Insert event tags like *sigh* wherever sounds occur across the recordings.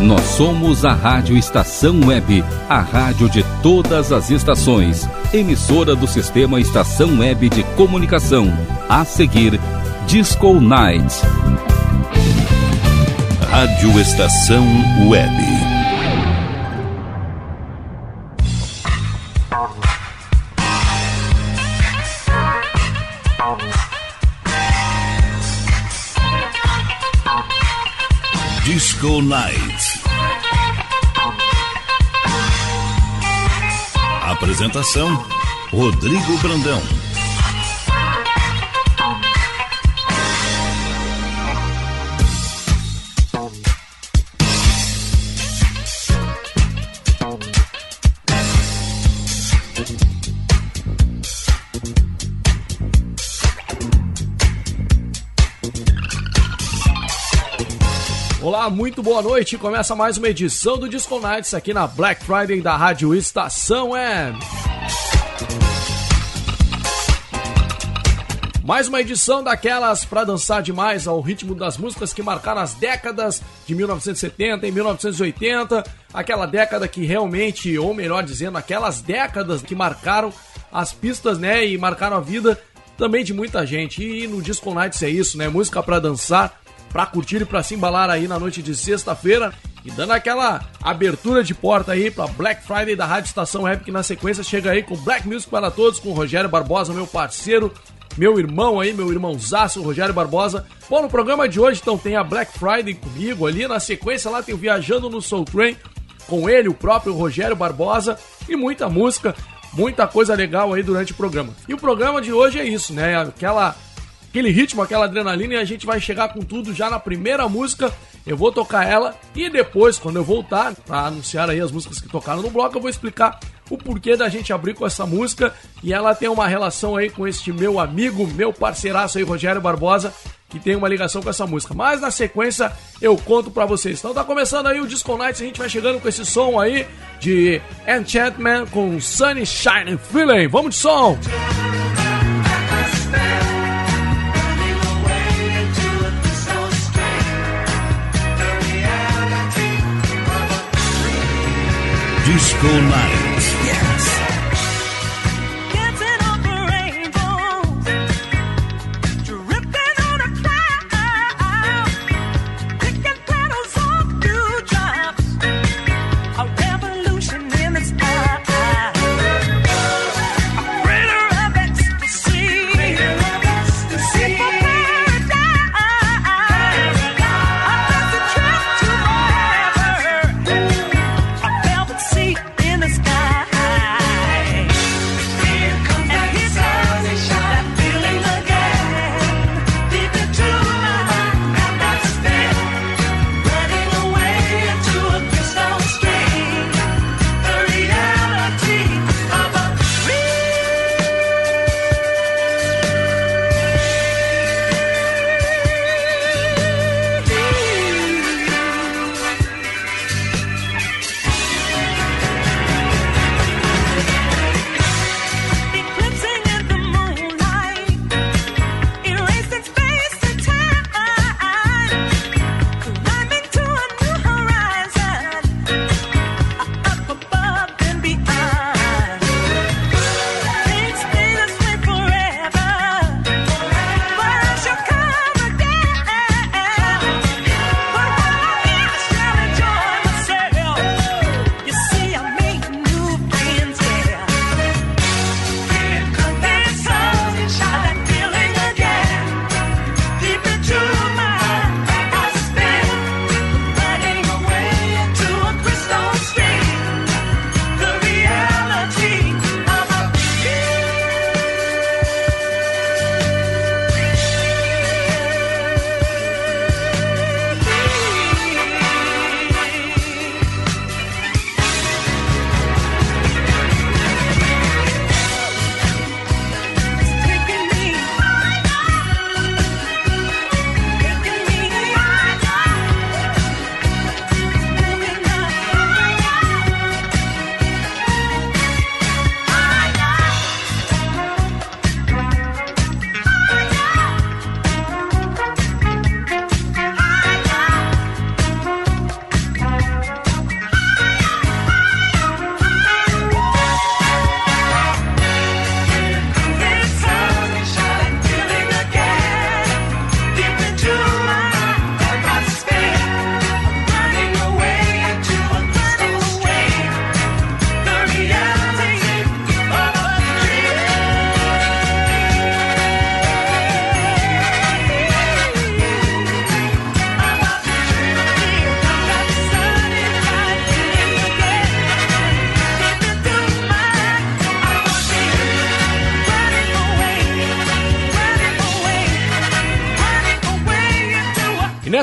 Nós somos a Rádio Estação Web, a rádio de todas as estações, emissora do sistema Estação Web de Comunicação. A seguir, Disco Night. Rádio Estação Web. Disco Night. Apresentação: Rodrigo Brandão. Olá, muito boa noite. Começa mais uma edição do Disco Nights aqui na Black Friday da Rádio Estação Web. Mais uma edição daquelas para dançar demais ao ritmo das músicas que marcaram as décadas de 1970 e 1980, aquela década que realmente, ou melhor dizendo, aquelas décadas que marcaram as pistas, né, e marcaram a vida também de muita gente. E no Disco Nights é isso, né? Música para dançar para curtir e para se embalar aí na noite de sexta-feira. E dando aquela abertura de porta aí para Black Friday da Rádio Estação Web, que na sequência chega aí com Black Music para todos, com o Rogério Barbosa, meu parceiro, meu irmão aí, meu irmãozaço, Rogério Barbosa. Bom, no programa de hoje então tem a Black Friday comigo ali, na sequência lá tem o Viajando no Soul Train, com ele, o próprio Rogério Barbosa, e muita música, muita coisa legal aí durante o programa. E o programa de hoje é isso, né? Aquela aquele ritmo, aquela adrenalina e a gente vai chegar com tudo já na primeira música. Eu vou tocar ela e depois, quando eu voltar para anunciar aí as músicas que tocaram no bloco, eu vou explicar o porquê da gente abrir com essa música e ela tem uma relação aí com este meu amigo, meu parceiraço aí, Rogério Barbosa, que tem uma ligação com essa música. Mas na sequência eu conto para vocês. Então tá começando aí o Disco Nights, a gente vai chegando com esse som aí de Enchantment com Sunshine Feeling. Vamos de som! Música Disco Night.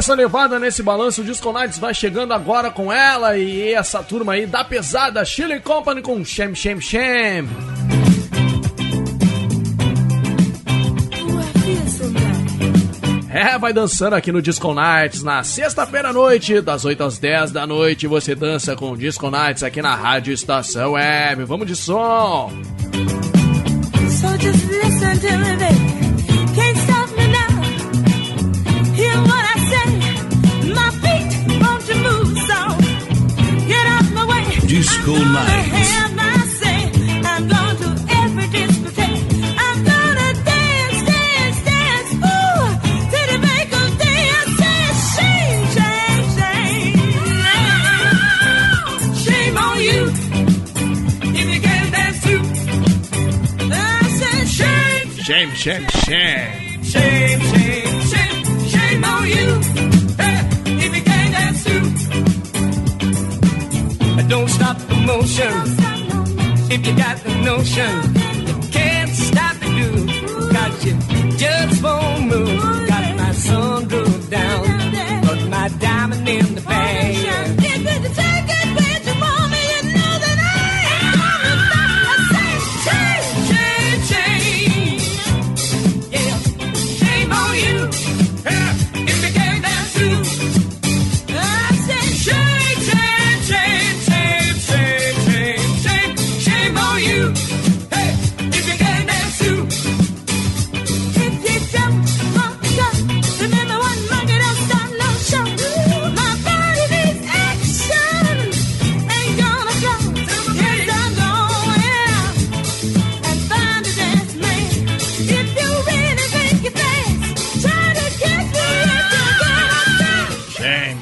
Nessa levada, nesse balanço, o Disco Nights vai chegando agora com ela e essa turma aí da pesada, Chile Company com Shem Shem Shem. É, vai dançando aqui no Disco Nights na sexta-feira à noite, das 8 às 10 da noite. Você dança com o Disco Nights aqui na Rádio Estação Web. Vamos de som! So just listen to me, baby. Way. Disco Nights. Shame, shame, shame. Shame, shame, shame, shame on you. Hey, if you can't dance too. Don't stop the motion. If you got the notion, you can't stop the groove. Cause you just won't move. Got my sun down.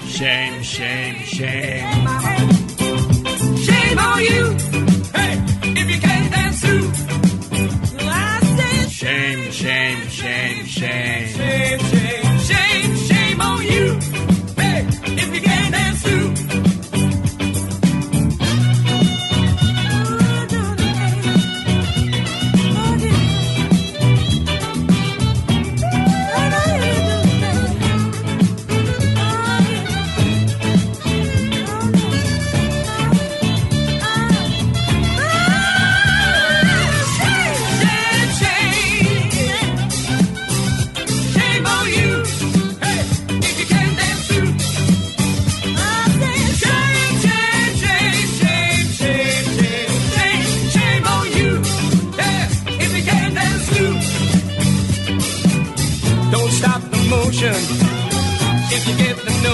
shame, shame, shame, shame. Shame on you. Hey, if you can't dance too. Shame, shame, shame, shame.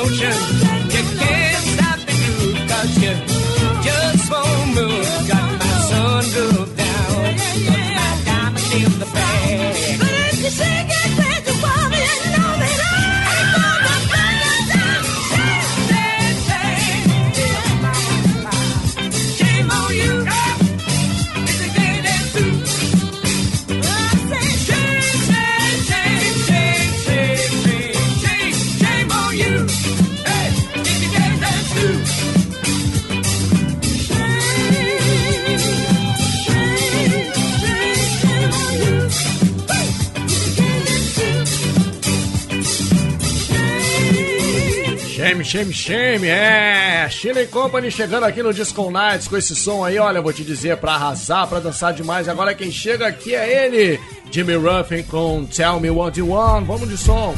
ocean. You can't é! Chile Company chegando aqui no Disco Nights com esse som aí, olha, vou te dizer, pra arrasar, pra dançar demais. Agora quem chega aqui é ele, Jimmy Ruffin com Tell Me What You Want. Vamos de som.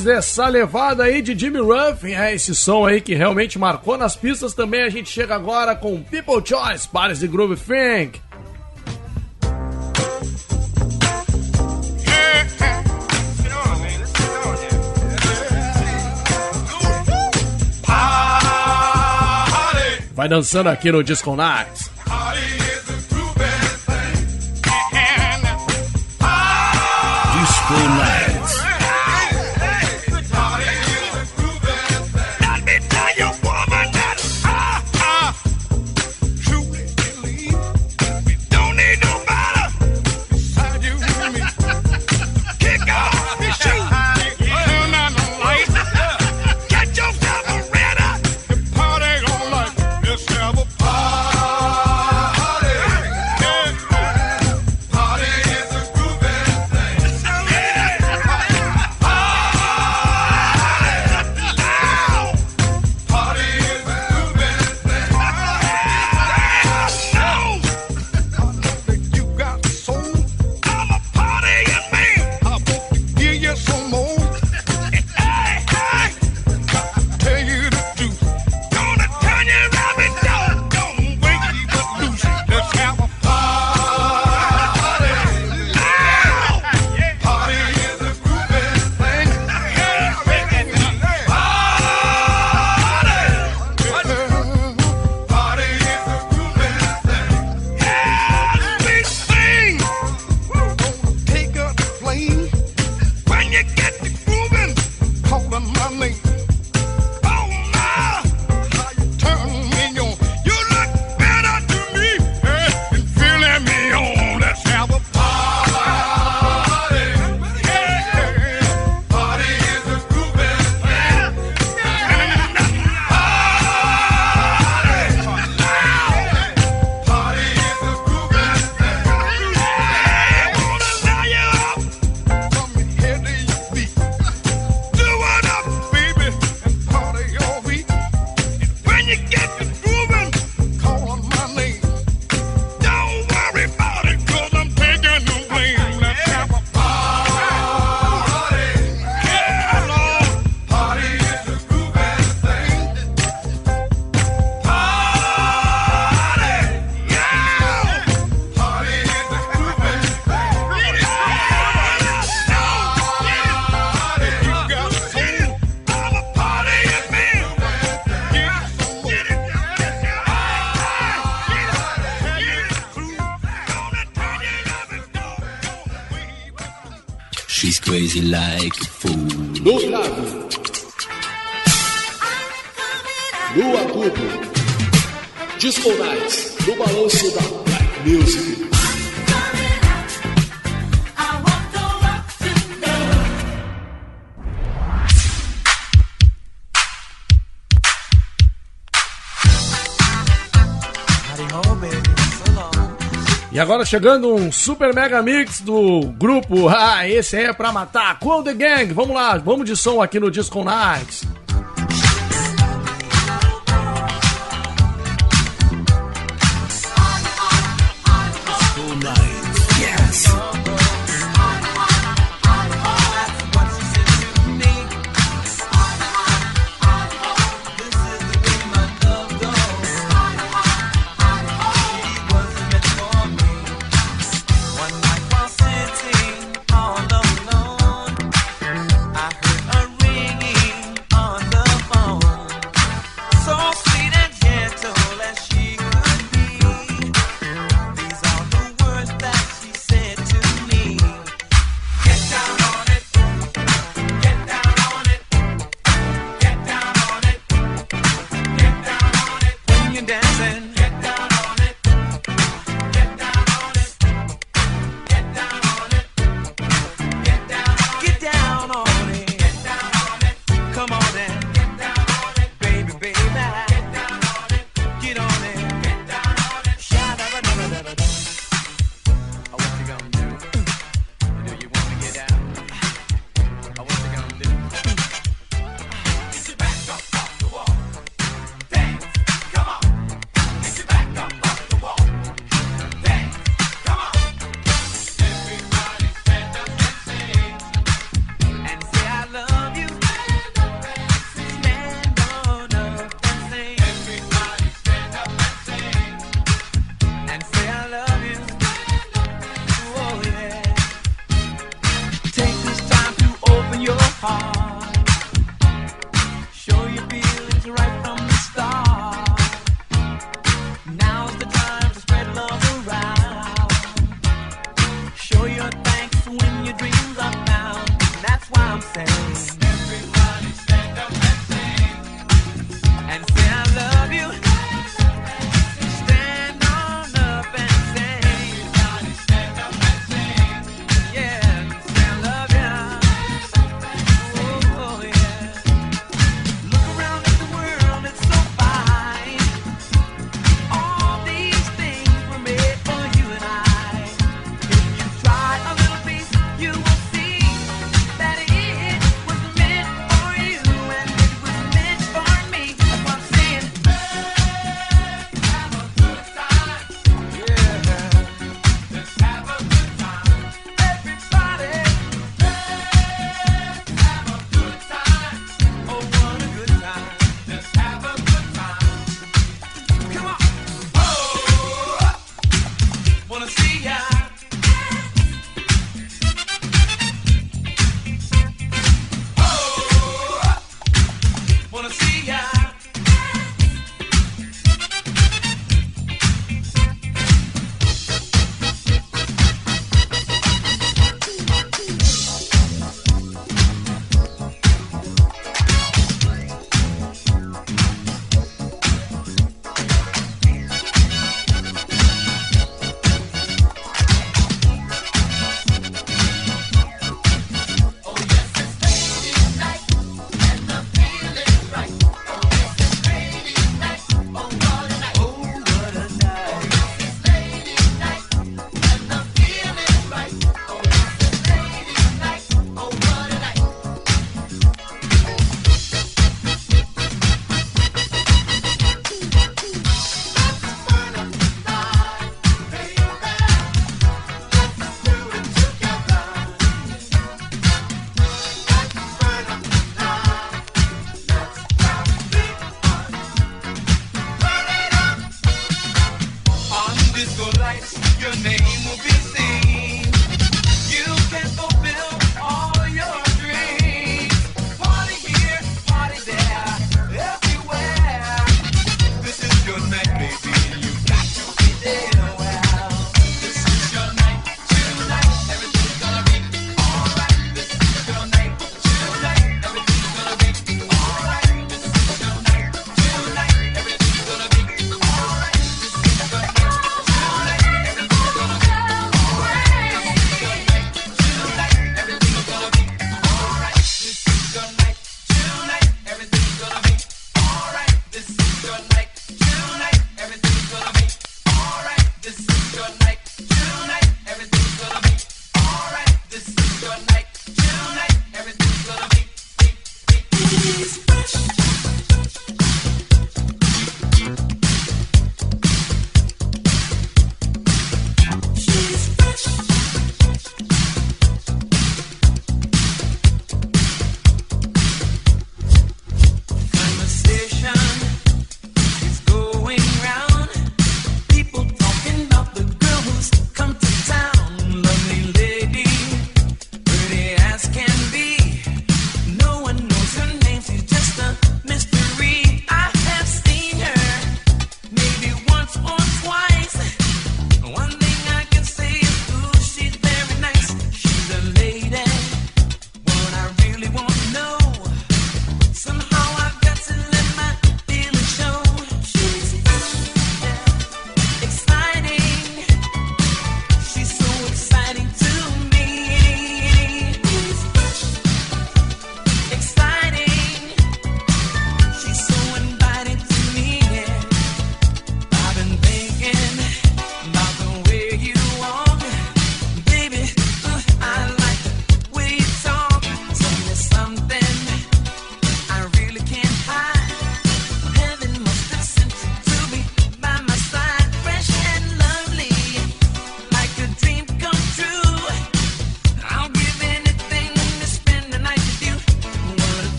Depois dessa levada aí de Jimmy Ruffin, é esse som aí que realmente marcou nas pistas também, a gente chega agora com People Choice, Pares de Groove Fink. Vai dançando aqui no Disco Nights. Disco Night. crazy like a fool. No grave. No agudo. Disco Nights. No balanço da Black Music. E agora chegando um super mega mix do grupo. Ah, esse é pra matar. Cool the Gang. Vamos lá, vamos de som aqui no Disco Nights.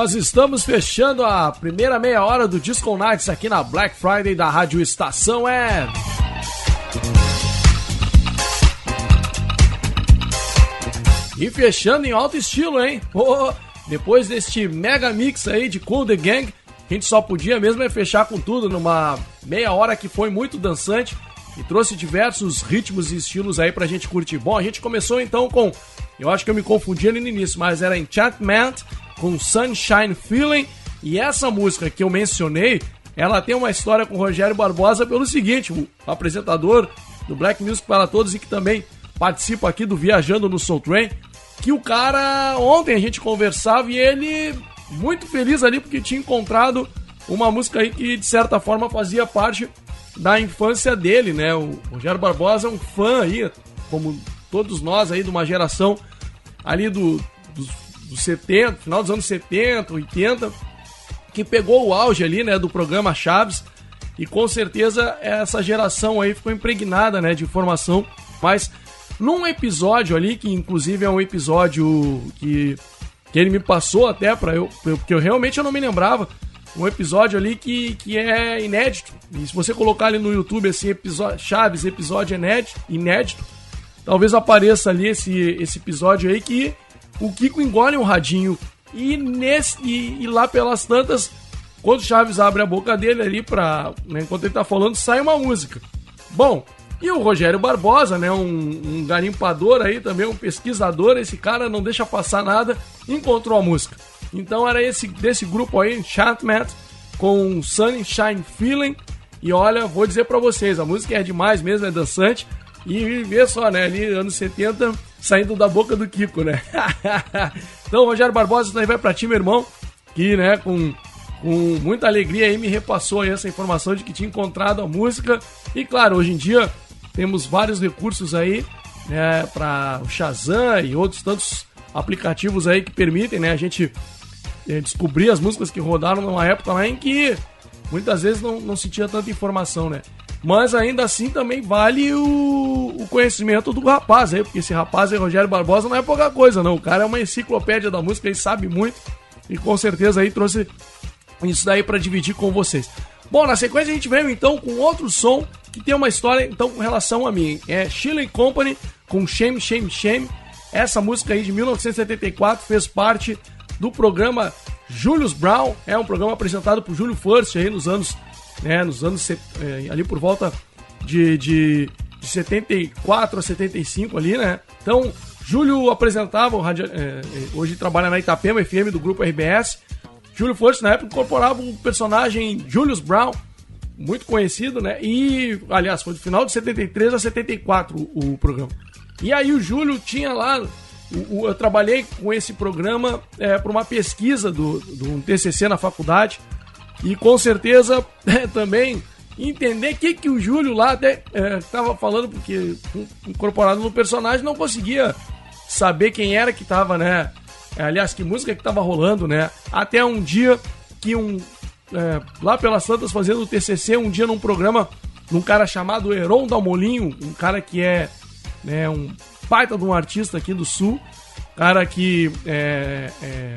Nós estamos fechando a primeira meia hora do Disco Nights aqui na Black Friday da Rádio Estação Web. E fechando em alto estilo, hein? Pô, depois deste mega mix aí de Cool The Gang, a gente só podia mesmo é fechar com tudo numa meia hora que foi muito dançante e trouxe diversos ritmos e estilos aí pra gente curtir. Bom, a gente começou então com, eu acho que eu me confundi ali no início, mas era Enchantment com Sunshine Feeling e essa música que eu mencionei, ela tem uma história com o Rogério Barbosa pelo seguinte, o apresentador do Black Music para Todos e que também participa aqui do Viajando no Soul Train, que o cara, ontem a gente conversava e ele muito feliz ali porque tinha encontrado uma música aí que de certa forma fazia parte da infância dele, né? O Rogério Barbosa é um fã aí, como todos nós aí de uma geração ali do, dos, dos 70, final dos anos 70, 80, que pegou o auge ali, né, do programa Chaves. E com certeza essa geração aí ficou impregnada, né, de informação. Mas num episódio ali, que inclusive é um episódio que, que ele me passou até para eu, porque eu realmente eu não me lembrava. Um episódio ali que, que é inédito. E se você colocar ali no YouTube assim, episódio, Chaves, episódio inédito, inédito, talvez apareça ali esse, esse episódio aí que o Kiko engole um radinho e, nesse, e, e lá pelas tantas, quando o Chaves abre a boca dele ali pra. Né, enquanto ele tá falando, sai uma música. Bom, e o Rogério Barbosa, né? Um, um garimpador aí também, um pesquisador, esse cara não deixa passar nada, encontrou a música. Então era esse desse grupo aí, Enchantment, com Sunshine Feeling. E olha, vou dizer para vocês, a música é demais mesmo, é dançante. E vê só, né, ali anos 70, saindo da boca do Kiko, né? *laughs* então, Rogério Barbosa, daí vai pra ti, meu irmão, que, né, com, com muita alegria aí me repassou aí essa informação de que tinha encontrado a música. E claro, hoje em dia temos vários recursos aí, né, para o Shazam e outros tantos aplicativos aí que permitem, né, a gente descobrir as músicas que rodaram numa época lá em que muitas vezes não, não se tinha tanta informação, né? Mas ainda assim também vale o, o conhecimento do rapaz aí, porque esse rapaz aí, Rogério Barbosa, não é pouca coisa, não. O cara é uma enciclopédia da música, ele sabe muito e com certeza aí trouxe isso daí para dividir com vocês. Bom, na sequência a gente veio então com outro som que tem uma história então com relação a mim. É Chile Company com Shame, Shame, Shame. Essa música aí de 1974 fez parte do programa Julius Brown. É um programa apresentado por Júlio First aí nos anos, né, nos anos é, ali por volta de, de, de 74 a 75 ali, né? Então, Júlio apresentava, o é, hoje trabalha na Itapema FM do grupo RBS. Júlio First na época incorporava um personagem Julius Brown, muito conhecido, né? E, aliás, foi do final de 73 a 74 o, o programa. E aí o Júlio tinha lá eu trabalhei com esse programa é, para uma pesquisa do, do TCC na faculdade e com certeza *laughs* é, também entender o que, que o Júlio lá estava é, falando, porque incorporado no personagem não conseguia saber quem era que estava, né? É, aliás, que música que estava rolando, né? Até um dia que um. É, lá pelas Santas fazendo o TCC, um dia num programa, num cara chamado Heron Dalmolinho, um cara que é né, um baita de um artista aqui do Sul, cara que, é, é,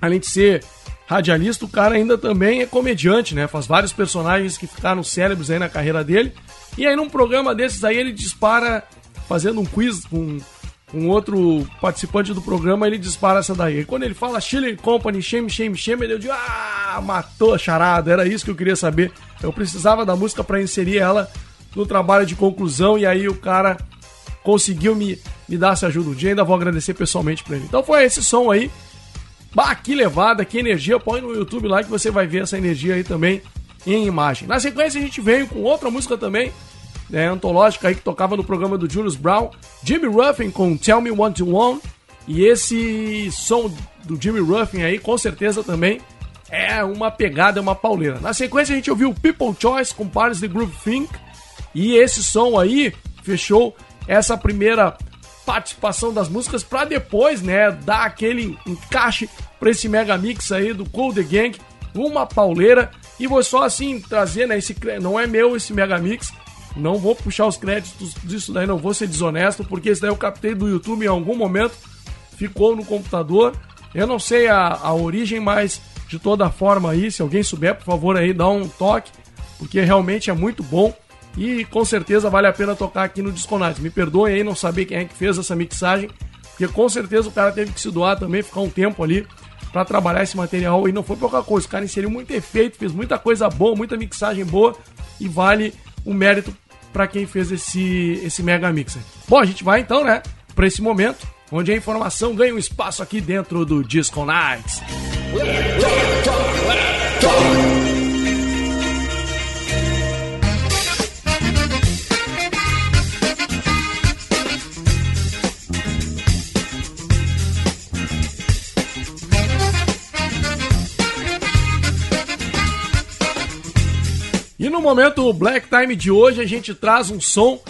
além de ser radialista, o cara ainda também é comediante, né? Faz vários personagens que ficaram célebres aí na carreira dele. E aí num programa desses aí ele dispara, fazendo um quiz com um outro participante do programa, ele dispara essa daí. E quando ele fala Chile Company, shame, shame, shame, ele diz, ah, matou a charada, era isso que eu queria saber. Eu precisava da música para inserir ela no trabalho de conclusão e aí o cara conseguiu me, me dar essa ajuda um dia. Ainda vou agradecer pessoalmente pra ele. Então foi esse som aí. Bah, que levada, que energia. Põe no YouTube lá que você vai ver essa energia aí também em imagem. Na sequência a gente veio com outra música também, né, antológica aí que tocava no programa do Julius Brown, Jimmy Ruffin com Tell Me What You Want. E esse som do Jimmy Ruffin aí, com certeza também é uma pegada, é uma pauleira. Na sequência a gente ouviu People Choice com Paris the Groove Think. E esse som aí fechou essa primeira participação das músicas para depois, né, dar aquele encaixe para esse mega mix aí do Cold Gang, uma pauleira e vou só assim trazer, né, esse não é meu esse mega mix, não vou puxar os créditos disso daí, não vou ser desonesto, porque esse daí eu captei do YouTube em algum momento, ficou no computador. Eu não sei a, a origem, mas de toda forma aí, se alguém souber, por favor aí, dá um toque, porque realmente é muito bom. E com certeza vale a pena tocar aqui no Disconate. Me perdoe aí não saber quem é que fez essa mixagem, porque com certeza o cara teve que se doar também, ficar um tempo ali para trabalhar esse material e não foi pouca coisa. O cara inseriu muito efeito, fez muita coisa boa, muita mixagem boa e vale o mérito para quem fez esse esse mega mixer. Bom, a gente vai então, né, para esse momento onde a informação ganha um espaço aqui dentro do Disco Nights. No momento Black Time de hoje a gente traz um som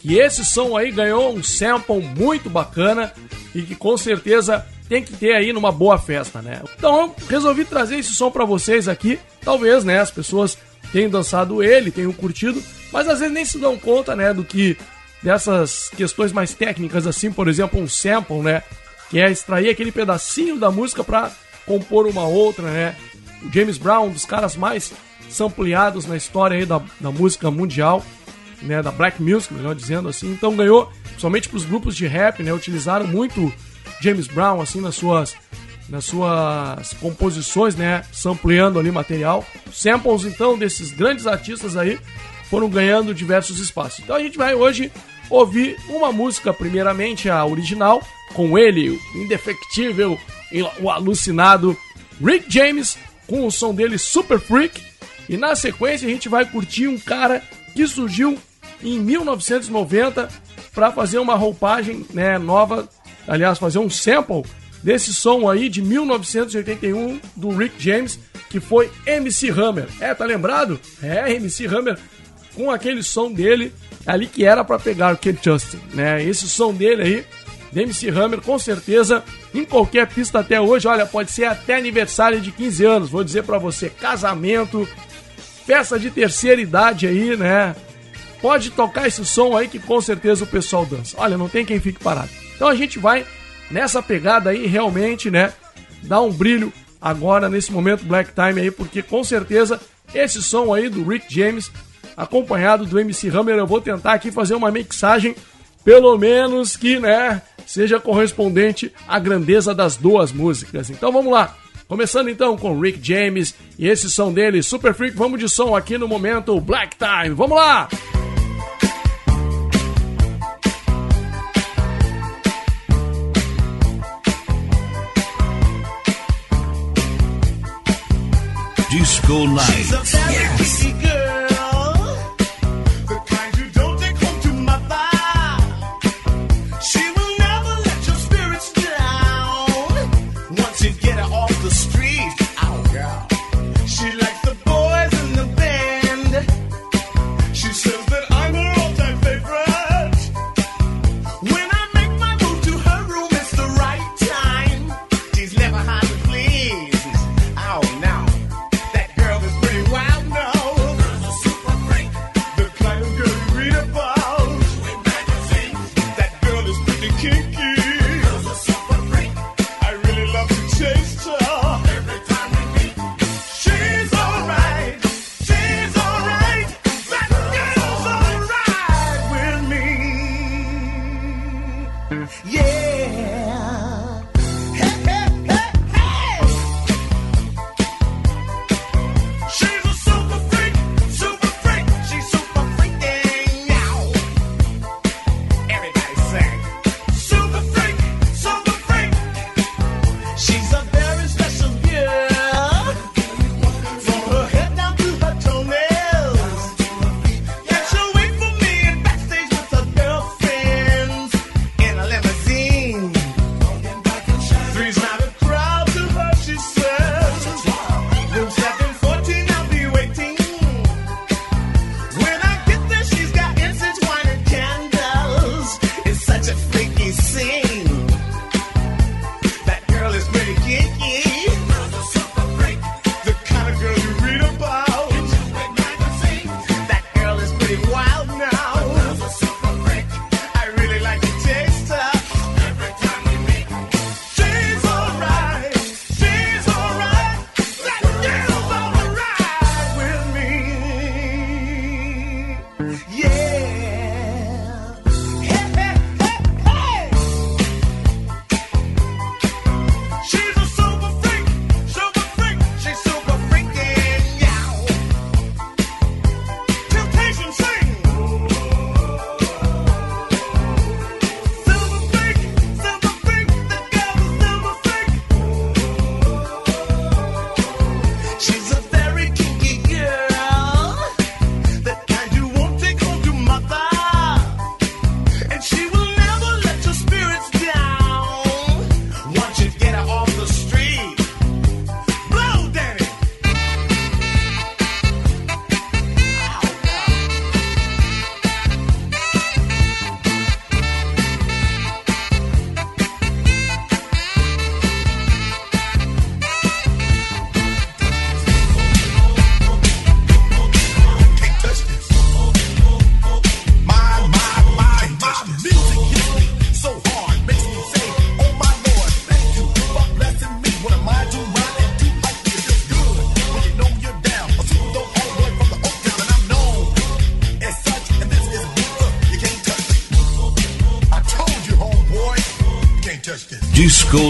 que esse som aí ganhou um sample muito bacana e que com certeza tem que ter aí numa boa festa, né? Então eu resolvi trazer esse som para vocês aqui. Talvez, né, as pessoas tenham dançado ele, tenham curtido, mas às vezes nem se dão conta, né, do que dessas questões mais técnicas assim, por exemplo, um sample, né, que é extrair aquele pedacinho da música para compor uma outra, né? O James Brown, um dos caras mais sampleados na história aí da, da música mundial, né, da black music, melhor dizendo assim. Então ganhou, somente para os grupos de rap, né, utilizaram muito James Brown assim nas suas nas suas composições, né, sampleando ali material. Samples então desses grandes artistas aí foram ganhando diversos espaços. Então a gente vai hoje ouvir uma música, primeiramente a original, com ele, o indefectível, o alucinado Rick James, com o som dele Super Freak e na sequência a gente vai curtir um cara que surgiu em 1990 para fazer uma roupagem né, nova, aliás, fazer um sample desse som aí de 1981 do Rick James, que foi MC Hammer. É, tá lembrado? É, MC Hammer com aquele som dele ali que era para pegar o Kid Justin, né? Esse som dele aí, de MC Hammer, com certeza, em qualquer pista até hoje, olha, pode ser até aniversário de 15 anos, vou dizer para você, casamento, festa de terceira idade aí, né? Pode tocar esse som aí que com certeza o pessoal dança. Olha, não tem quem fique parado. Então a gente vai nessa pegada aí realmente, né? Dar um brilho agora nesse momento Black Time aí, porque com certeza esse som aí do Rick James acompanhado do MC Hammer, eu vou tentar aqui fazer uma mixagem, pelo menos que, né, seja correspondente à grandeza das duas músicas. Então vamos lá. Começando então com Rick James e esse som dele, Super Freak. Vamos de som aqui no momento Black Time. Vamos lá! Disco Night.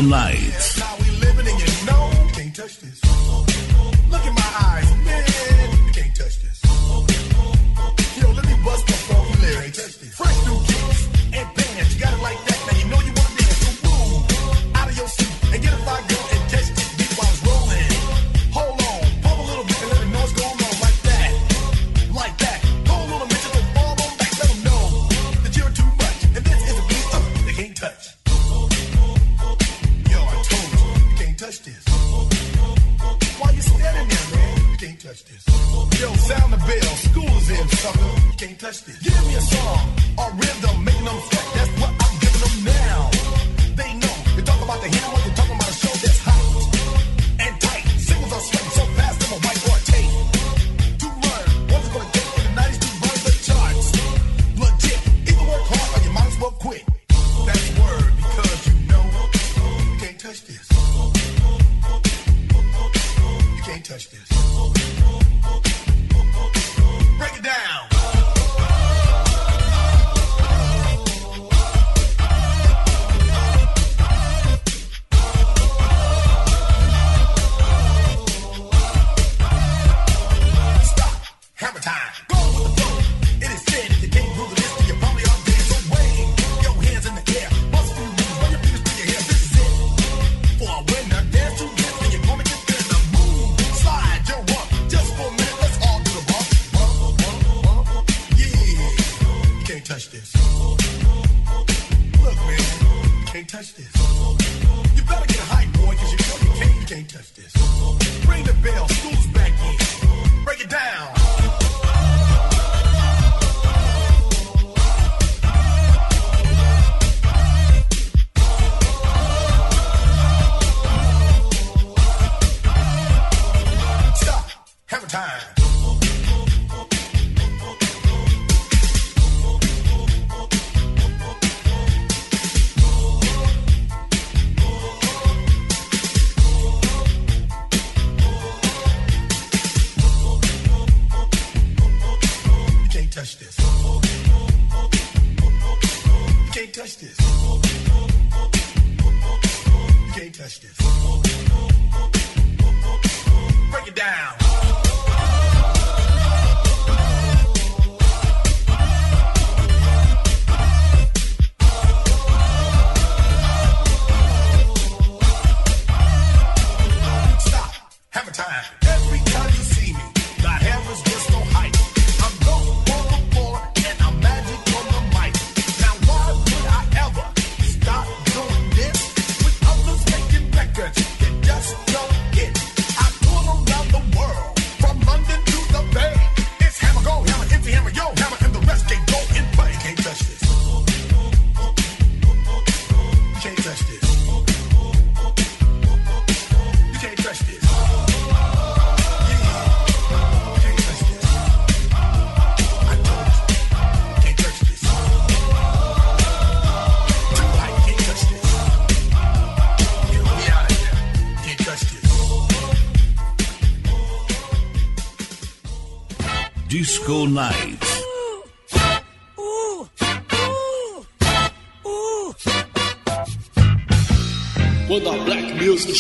9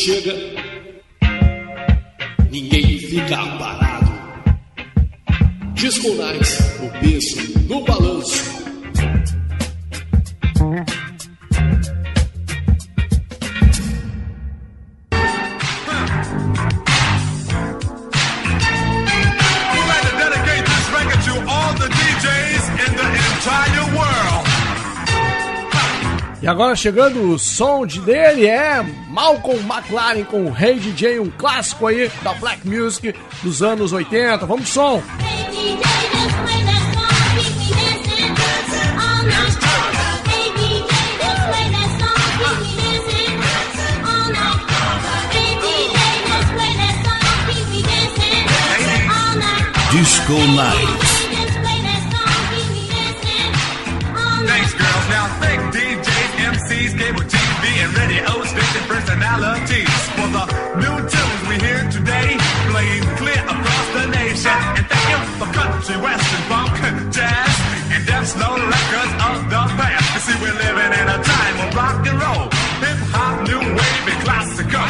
chega, ninguém fica parado. Disco o peso, no balanço. E agora chegando o som dele é Malcolm McLaren com o Hey DJ, um clássico aí da Black Music dos anos 80. Vamos som! Disco Night. Thanks, girls. Now DJs, MCs, cable TV, and radio. personalities for the new tunes we hear today, playing clear across the nation. And thank you for country, western, funk, jazz, and death slow records of the past. You see, we're living in a time of rock and roll, hip hop, new wave, and classical.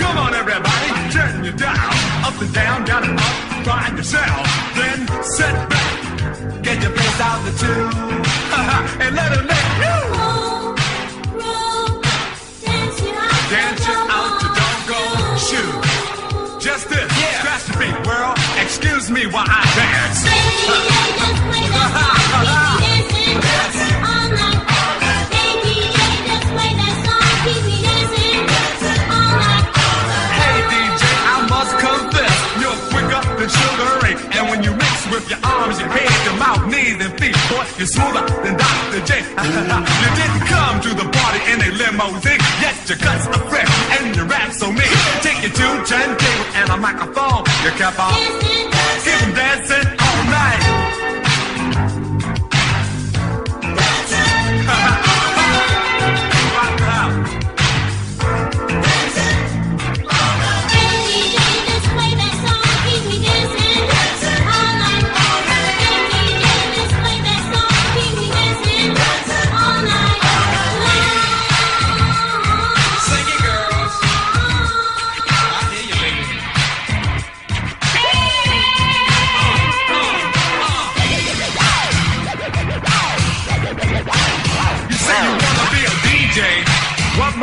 Come on, everybody, turn your dial up and down, down and up, find yourself. Then sit back, get your face out the tune, *laughs* and let it. me while I dance. And when you mix with your arms, your head, your mouth, knees, and feet, boy, you're smoother than Dr. J. *laughs* you didn't come to the in a limousine. Yes, your guts are fresh and your rap's so mean. Take you to turntable and a microphone. You kept on keep 'em dancing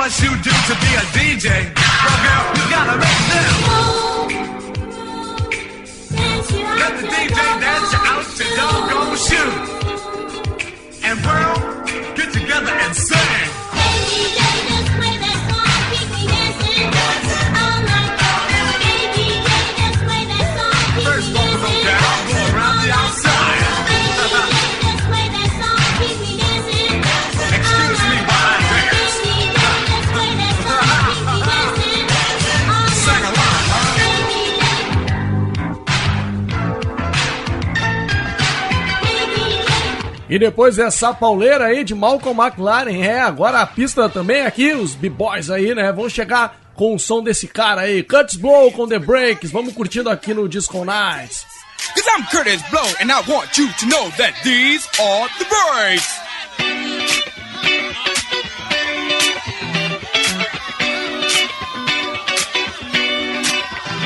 What you do to be a DJ? Well, girl, you gotta make them. Let the DJ dance you out your doggone shoe. And world, get together and E depois dessa pauleira aí de Malcolm McLaren, é, agora a pista também aqui, os b-boys aí, né, vão chegar com o som desse cara aí, Cuts Blow com The Breaks, vamos curtindo aqui no Disco Nights. Cause I'm Curtis Blow, and I want you to know that these are the breaks.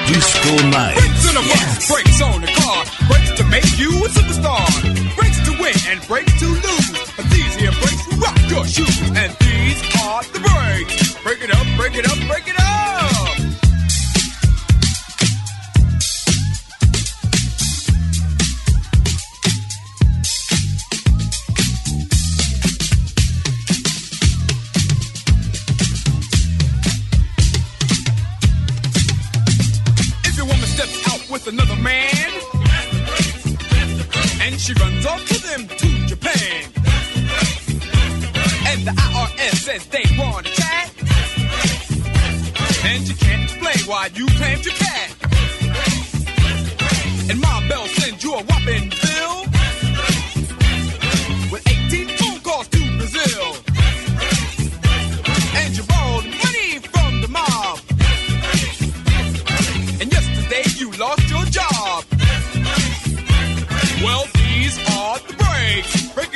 Disco Night. Brakes on the bus, brakes on the car, brakes to make you a superstar. Brakes to win and brakes to lose. But these here breaks rock your shoes, and these are the breaks. Break it up, break it up, break it up. Another man, and she runs off with him to Japan, and the IRS says they want to chat, and you can't explain why you claimed your cat, and Ma Bell sends you a whopping bill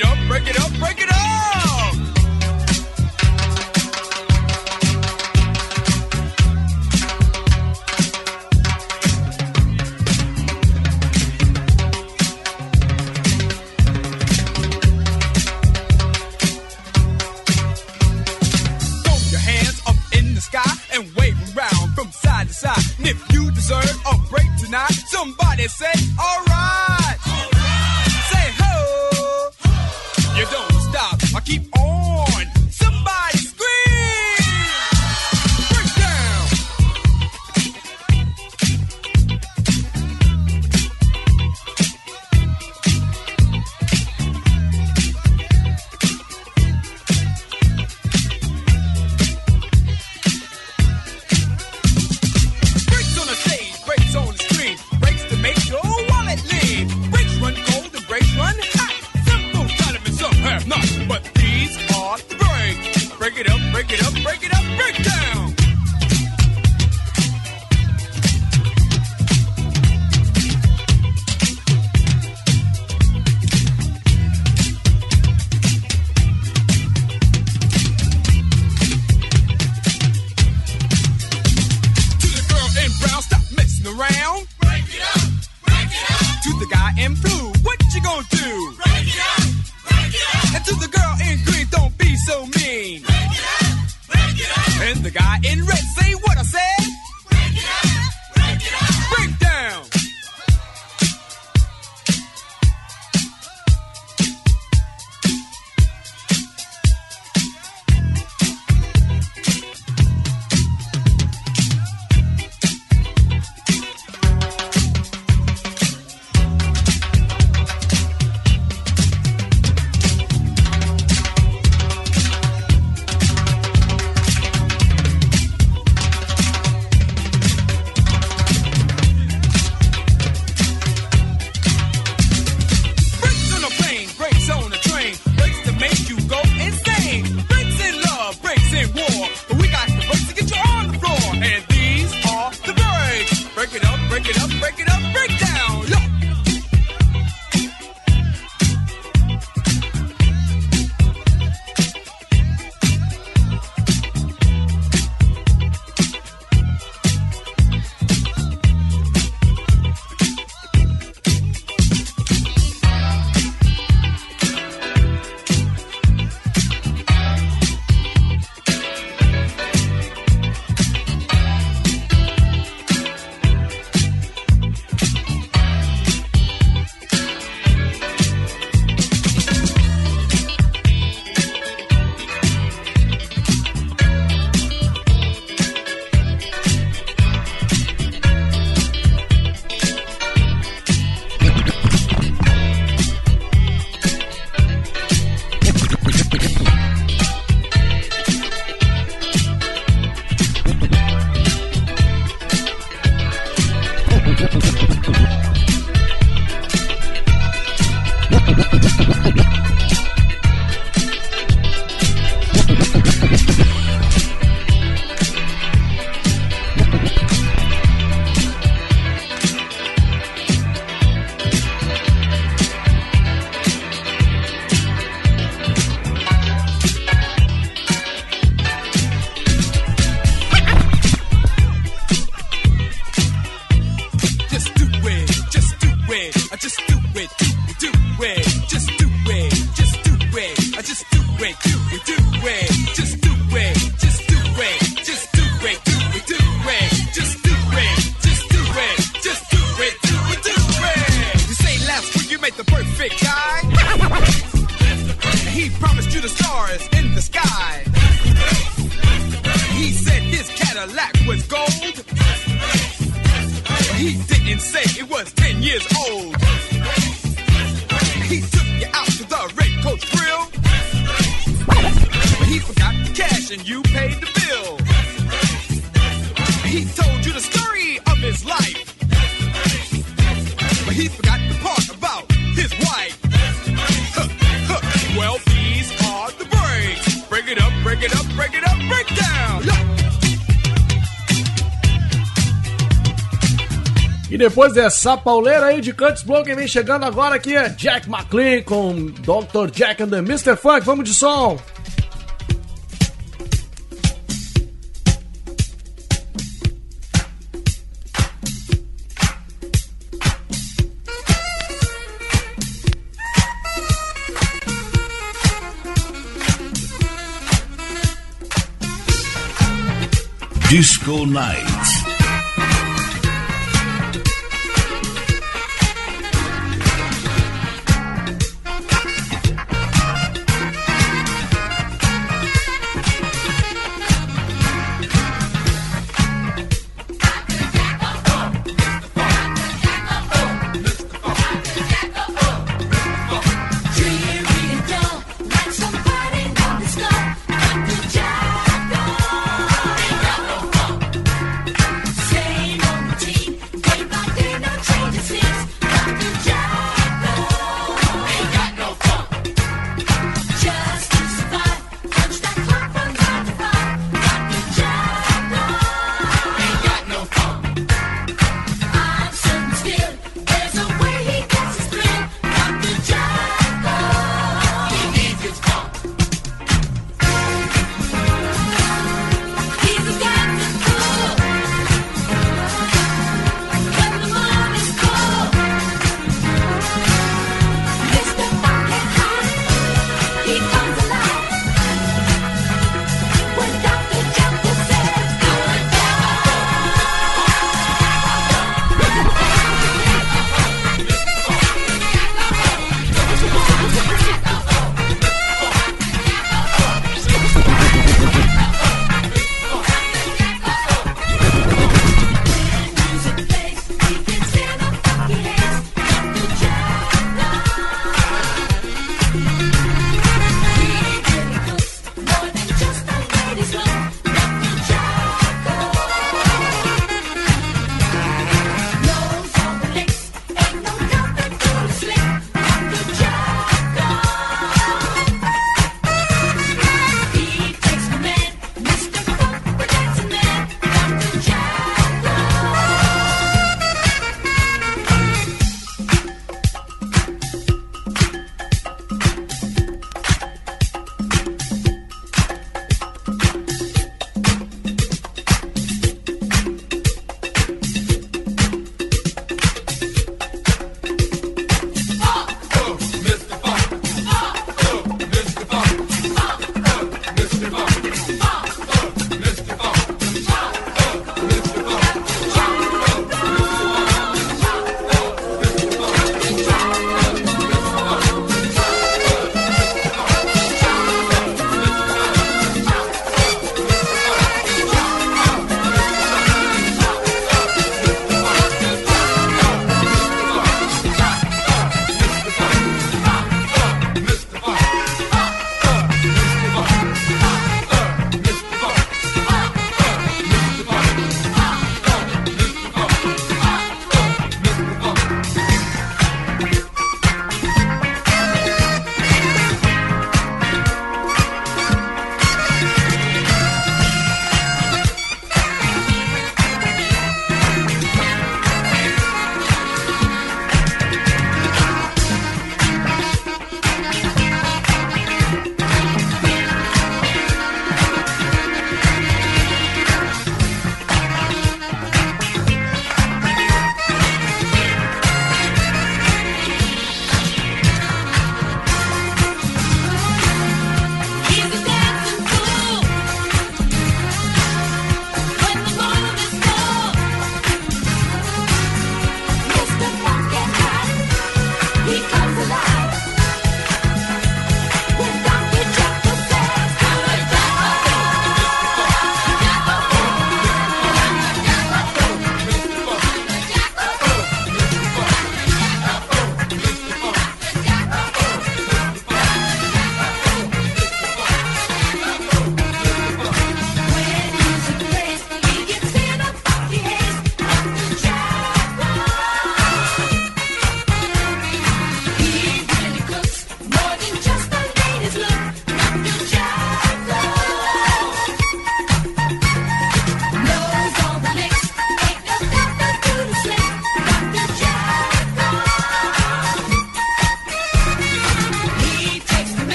it up, break it up, break it up. Throw your hands up in the sky and from side to side. And if you deserve a break tonight, somebody say, alright. essa é pauleira aí de Cantos Blow. Quem vem chegando agora aqui é Jack McLean com Dr. Jack and the Mr. Funk. Vamos de som! Disco Night.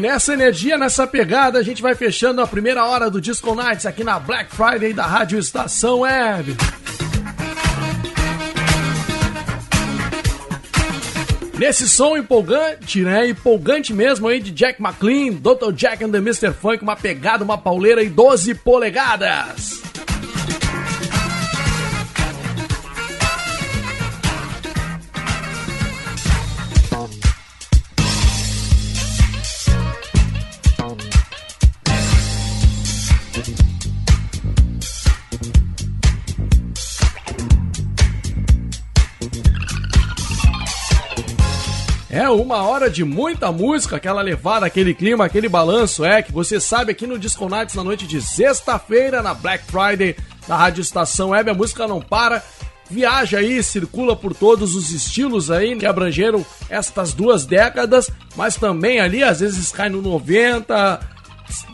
Nessa energia, nessa pegada, a gente vai fechando a primeira hora do Disco Nights aqui na Black Friday da Rádio Estação Web. Nesse som empolgante, né? Empolgante mesmo aí de Jack McLean, Dr. Jack and the Mr. Funk, uma pegada, uma pauleira e 12 polegadas. Uma hora de muita música, aquela levada, aquele clima, aquele balanço, é que você sabe aqui no Disco Nights na noite de sexta-feira, na Black Friday, da Rádio Estação Web, a música não para, viaja aí, circula por todos os estilos aí que abrangeram estas duas décadas, mas também ali às vezes cai no 90,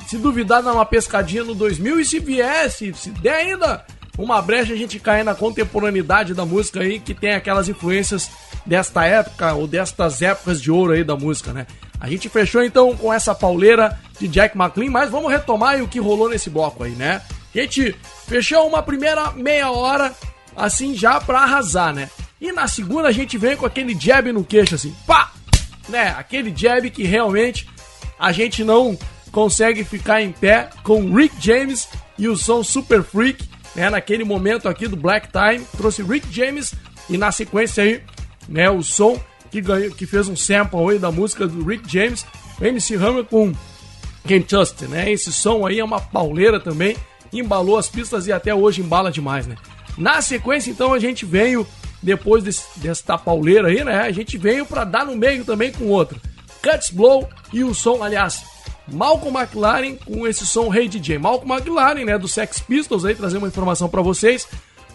se duvidar dá uma pescadinha no 2000 e se viesse, se der ainda uma brecha a gente cai na contemporaneidade da música aí que tem aquelas influências desta época ou destas épocas de ouro aí da música, né? A gente fechou então com essa pauleira de Jack McLean, mas vamos retomar o que rolou nesse bloco aí, né? A gente fechou uma primeira meia hora assim já pra arrasar, né? E na segunda a gente vem com aquele jab no queixo assim, pá! Né? Aquele jab que realmente a gente não consegue ficar em pé com Rick James e o som Super Freak, né? Naquele momento aqui do Black Time, trouxe Rick James e na sequência aí, né, o som que ganhou, que fez um sample aí da música do Rick James, MC Hammer com Can't Trust, né? Esse som aí é uma pauleira também, embalou as pistas e até hoje embala demais, né? Na sequência, então, a gente veio, depois desse, desta pauleira aí, né? A gente veio pra dar no meio também com outra. Cuts Blow e o som, aliás, Malcolm McLaren com esse som Hey DJ. Malcolm McLaren, né, do Sex Pistols aí, trazer uma informação pra vocês.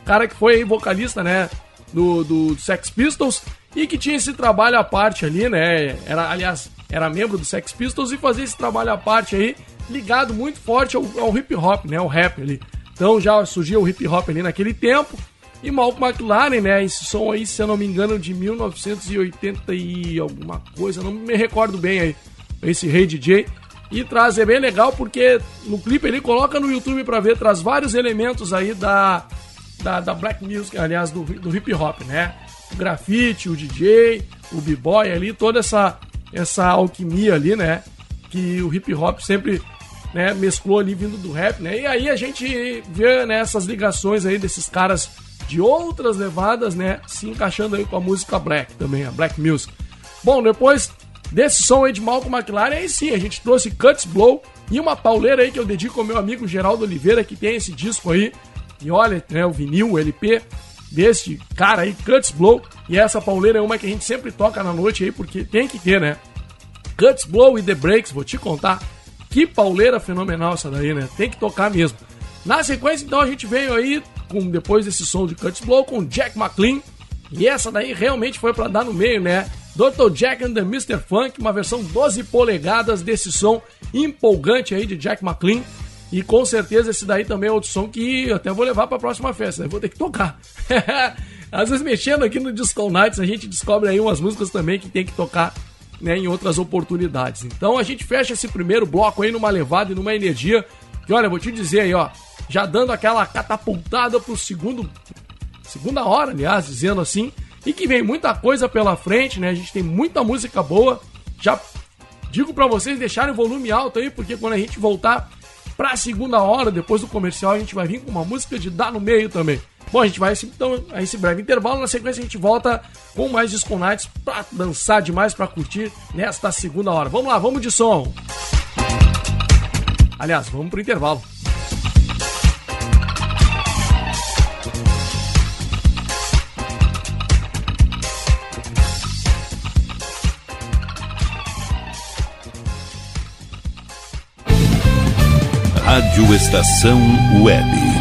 Cara que foi aí vocalista, né, do, do Sex Pistols e que tinha esse trabalho à parte ali, né? Era, aliás, era membro do Sex Pistols e fazia esse trabalho à parte aí, ligado muito forte ao, ao hip hop, né? O rap ali. Então já surgiu o hip hop ali naquele tempo. E Malcolm McLaren, né? Esse som aí, se eu não me engano, de 1980 e alguma coisa, não me recordo bem aí. Esse Rei DJ. E traz, é bem legal porque no clipe ele coloca no YouTube pra ver, traz vários elementos aí da, da, da black music, aliás, do, do hip hop, né? O grafite, o DJ, o b-boy ali, toda essa, essa alquimia ali, né? Que o hip hop sempre né, mesclou ali vindo do rap, né? E aí a gente vê né, essas ligações aí desses caras de outras levadas, né? Se encaixando aí com a música black também, a black music. Bom, depois desse som aí de Malcolm McLaren, aí sim, a gente trouxe Cuts Blow e uma pauleira aí que eu dedico ao meu amigo Geraldo Oliveira, que tem esse disco aí. E olha, né, o vinil, o LP deste cara aí, Cuts Blow. E essa pauleira é uma que a gente sempre toca na noite aí, porque tem que ter, né? Cuts Blow e The Breaks, vou te contar. Que pauleira fenomenal essa daí, né? Tem que tocar mesmo. Na sequência, então, a gente veio aí, com depois desse som de Cuts Blow, com Jack McLean. E essa daí realmente foi pra dar no meio, né? Dr. Jack and the Mr. Funk, uma versão 12 polegadas desse som empolgante aí de Jack McLean. E com certeza esse daí também é outro som que eu até vou levar pra próxima festa. Eu vou ter que tocar. *laughs* Às vezes mexendo aqui no Disco Nights, a gente descobre aí umas músicas também que tem que tocar né, em outras oportunidades. Então a gente fecha esse primeiro bloco aí numa levada e numa energia. Que olha, vou te dizer aí, ó, já dando aquela catapultada pro segundo. Segunda hora, aliás, dizendo assim. E que vem muita coisa pela frente, né? A gente tem muita música boa. Já digo pra vocês deixarem o volume alto aí, porque quando a gente voltar pra segunda hora, depois do comercial, a gente vai vir com uma música de dar no meio também. Bom, a gente vai então a esse breve intervalo. Na sequência, a gente volta com mais Disco Nights pra dançar demais, pra curtir nesta segunda hora. Vamos lá, vamos de som. Aliás, vamos pro intervalo. Rádio Estação Web.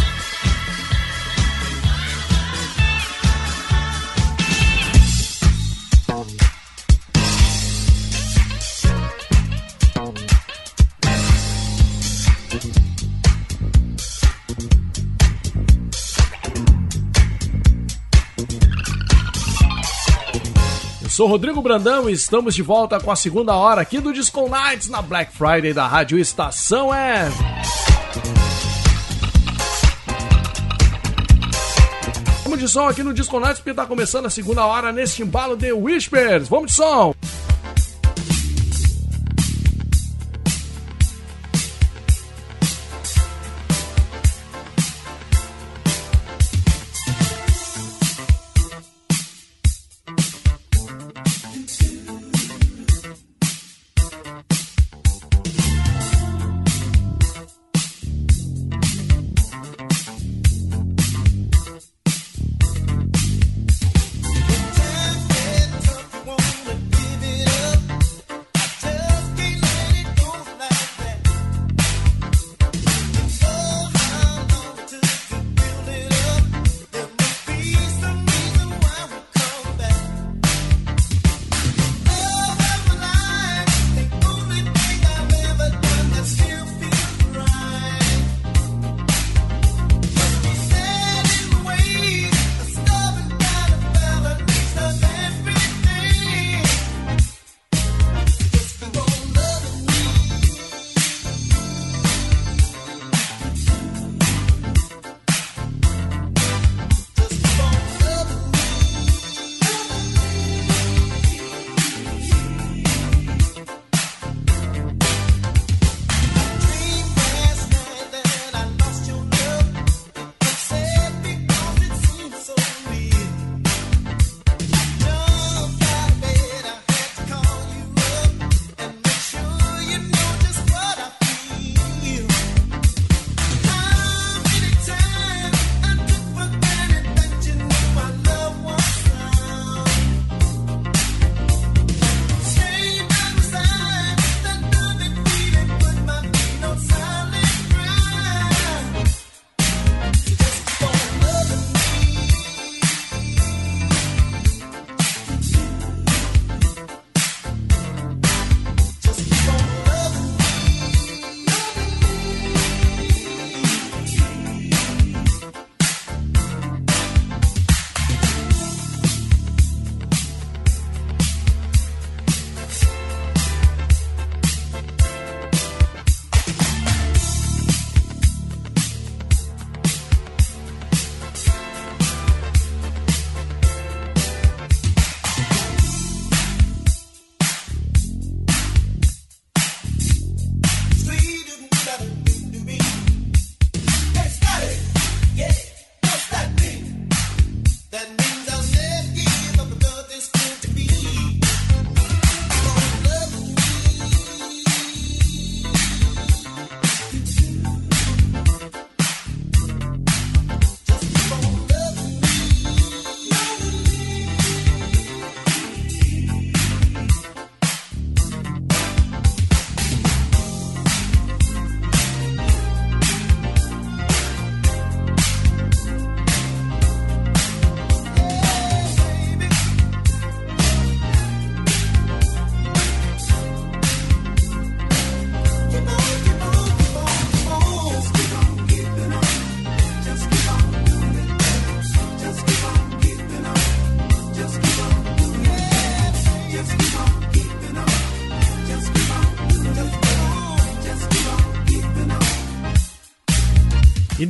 Sou Rodrigo Brandão e estamos de volta com a segunda hora aqui do Disco Nights na Black Friday da Rádio Estação Web. Vamos de som aqui no Disco Nights porque tá começando a segunda hora neste embalo de Whispers. Vamos de som!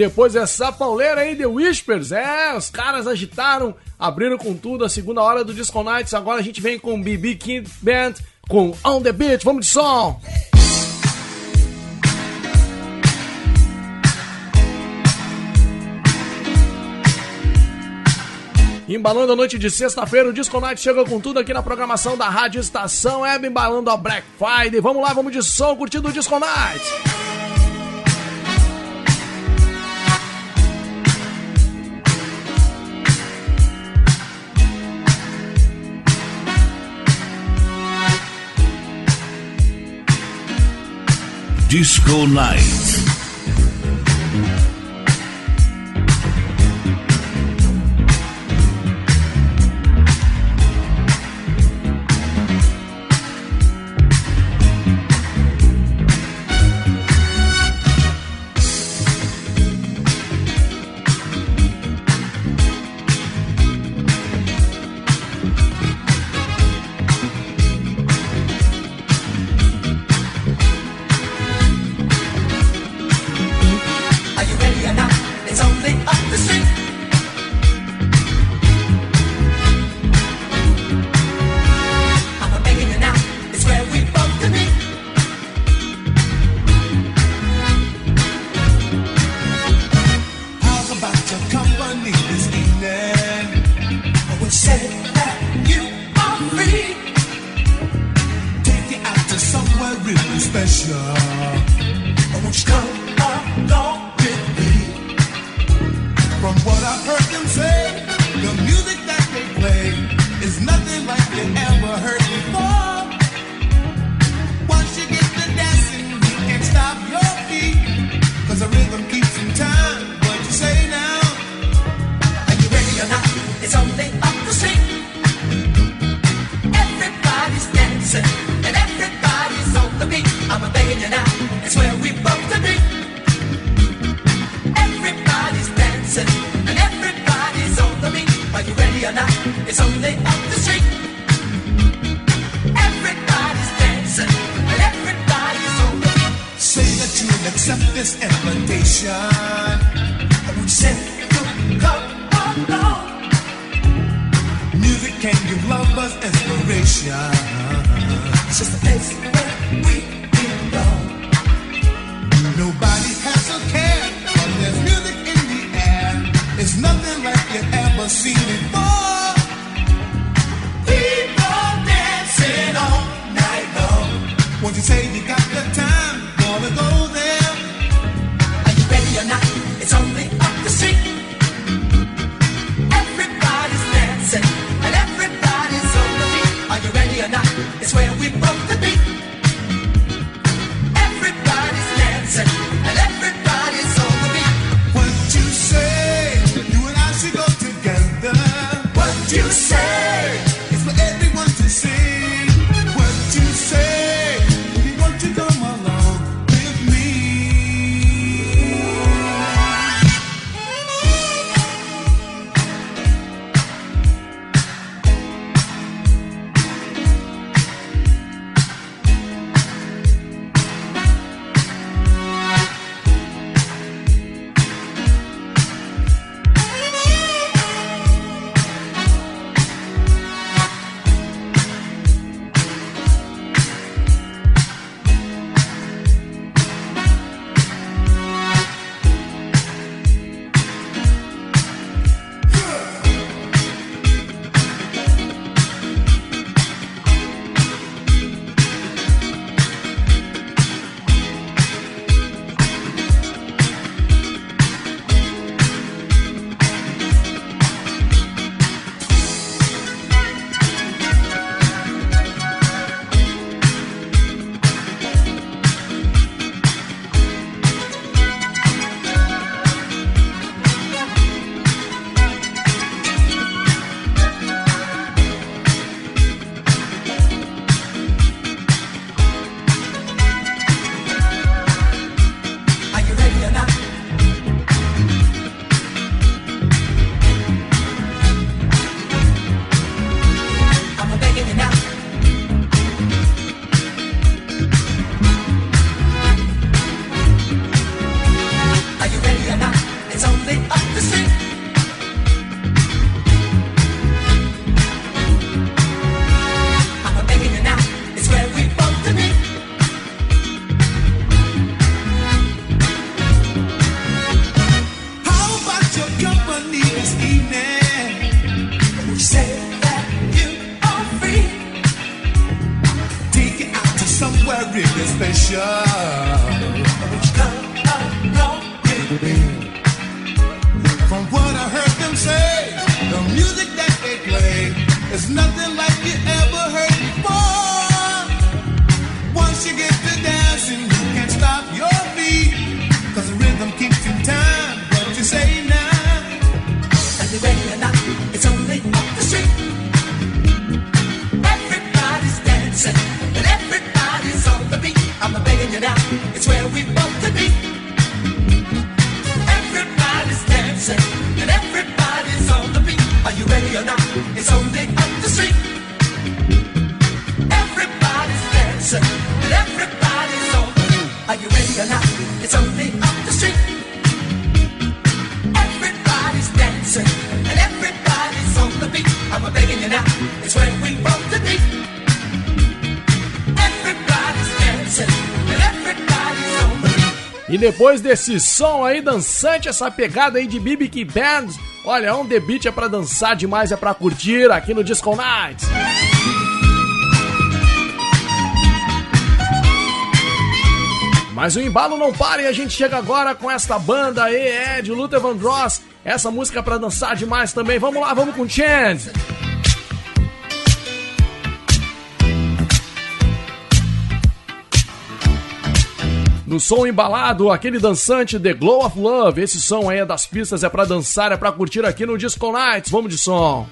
depois é essa pauleira aí, The Whispers. É, os caras agitaram, abriram com tudo a segunda hora do Disco Nights. Agora a gente vem com BB Kid Band, com On The Beat. Vamos de som! Embalando a noite de sexta-feira, o Disco Night chega com tudo aqui na programação da Rádio Estação Web, embalando a Black Friday. Vamos lá, vamos de som, curtindo o Disco Night. Disco Night. Depois desse som aí dançante, essa pegada aí de BB Band, olha, é um The Beat é pra dançar demais, é pra curtir aqui no Disco Nights. Mas o embalo não para e a gente chega agora com esta banda aí, de Luther Vandross. Essa música é pra dançar demais também. Vamos lá, vamos com Chance. Som embalado, aquele dançante The Glow of Love. Esse som aí é das pistas, é pra dançar, é pra curtir aqui no Disco Nights. Vamos de som.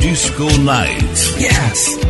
Disco Night. Yes.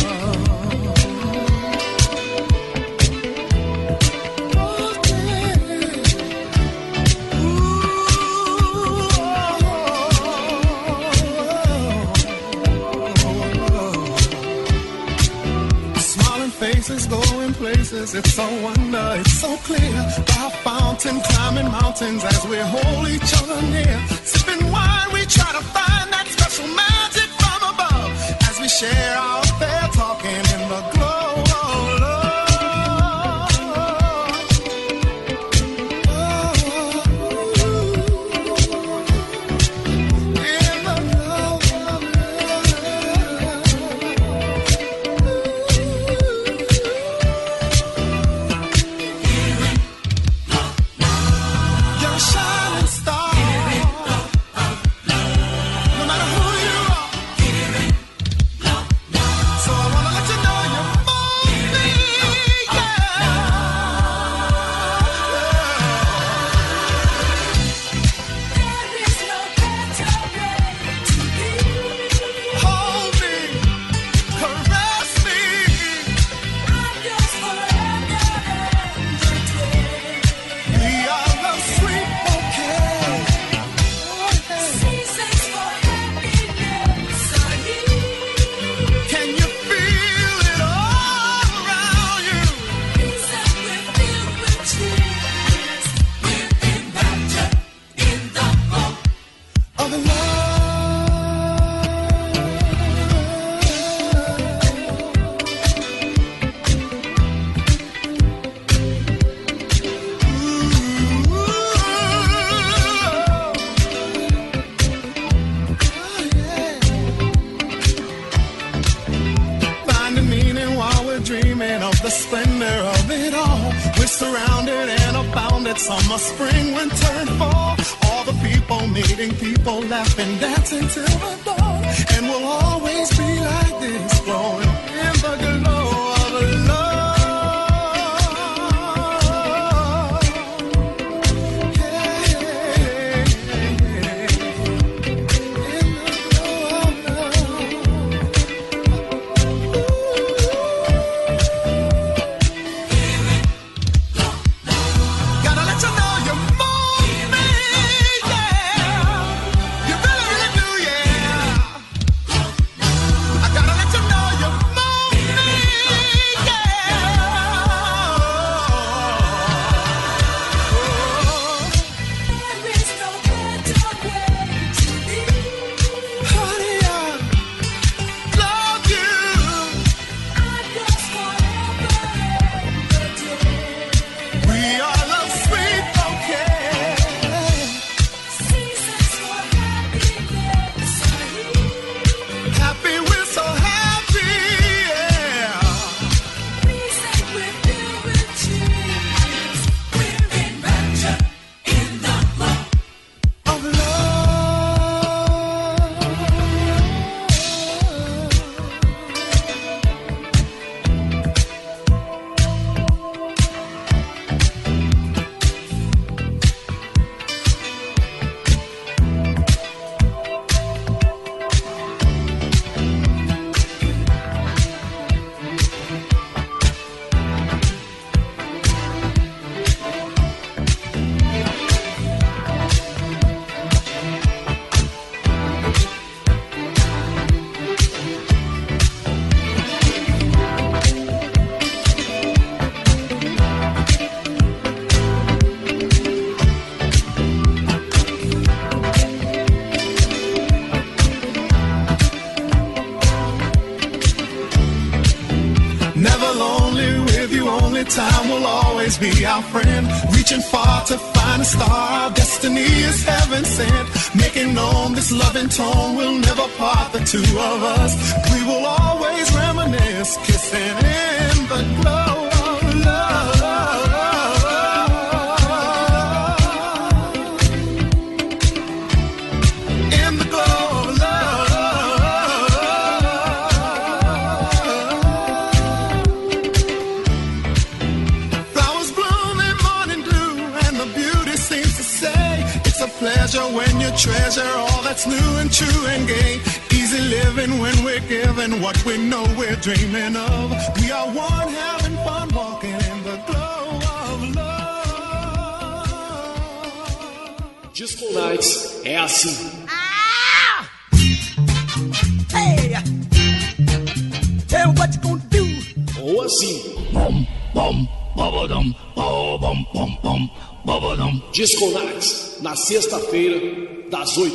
Places, it's so wonder, it's so clear. By a fountain, climbing mountains as we hold each other near. Sipping wine, we try to find that special magic from above. As we share our affair, talking in the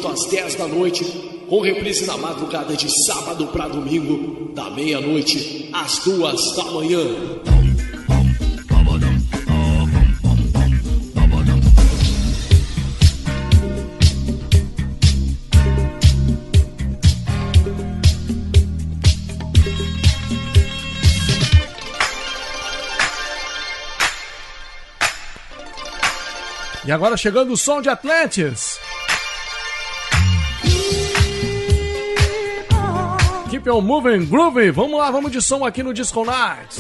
8 às 10 da noite, com reprise na madrugada de sábado para domingo, da meia-noite às duas da manhã. E agora chegando o som de Atlantis. Felipe, é o Moving Groovy. Vamos lá, vamos de som aqui no Disco Night.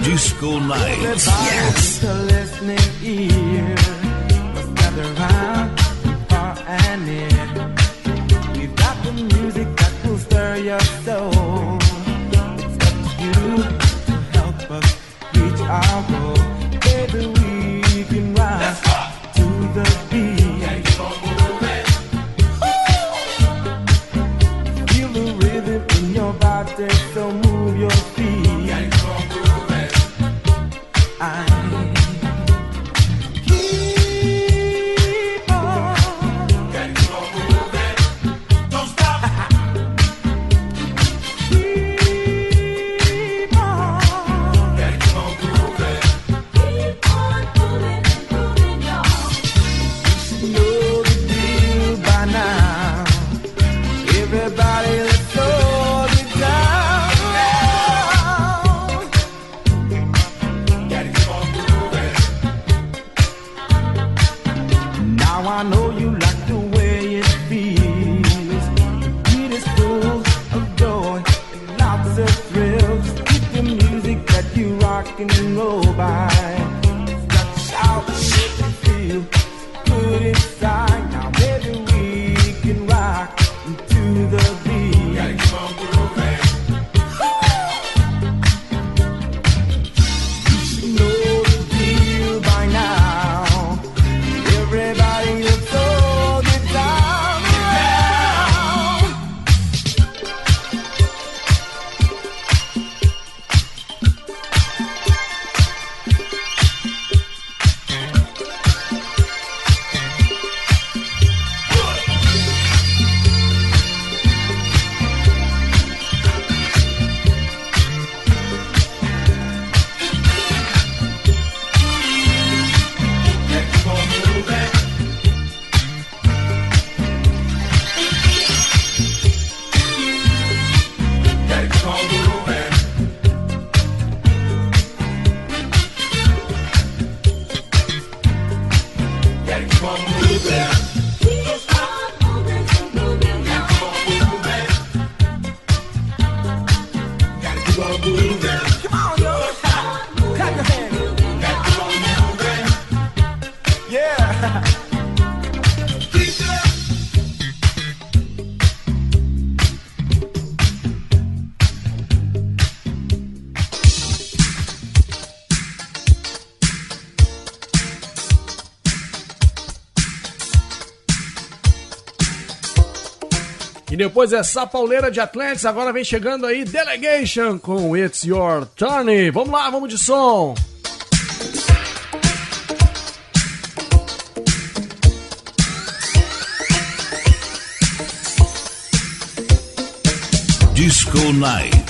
Disco Night. Yes. I know you like Depois essa é, pauleira de Atlantis, agora vem chegando aí Delegation com It's Your Turn. Vamos lá, vamos de som. Disco Night.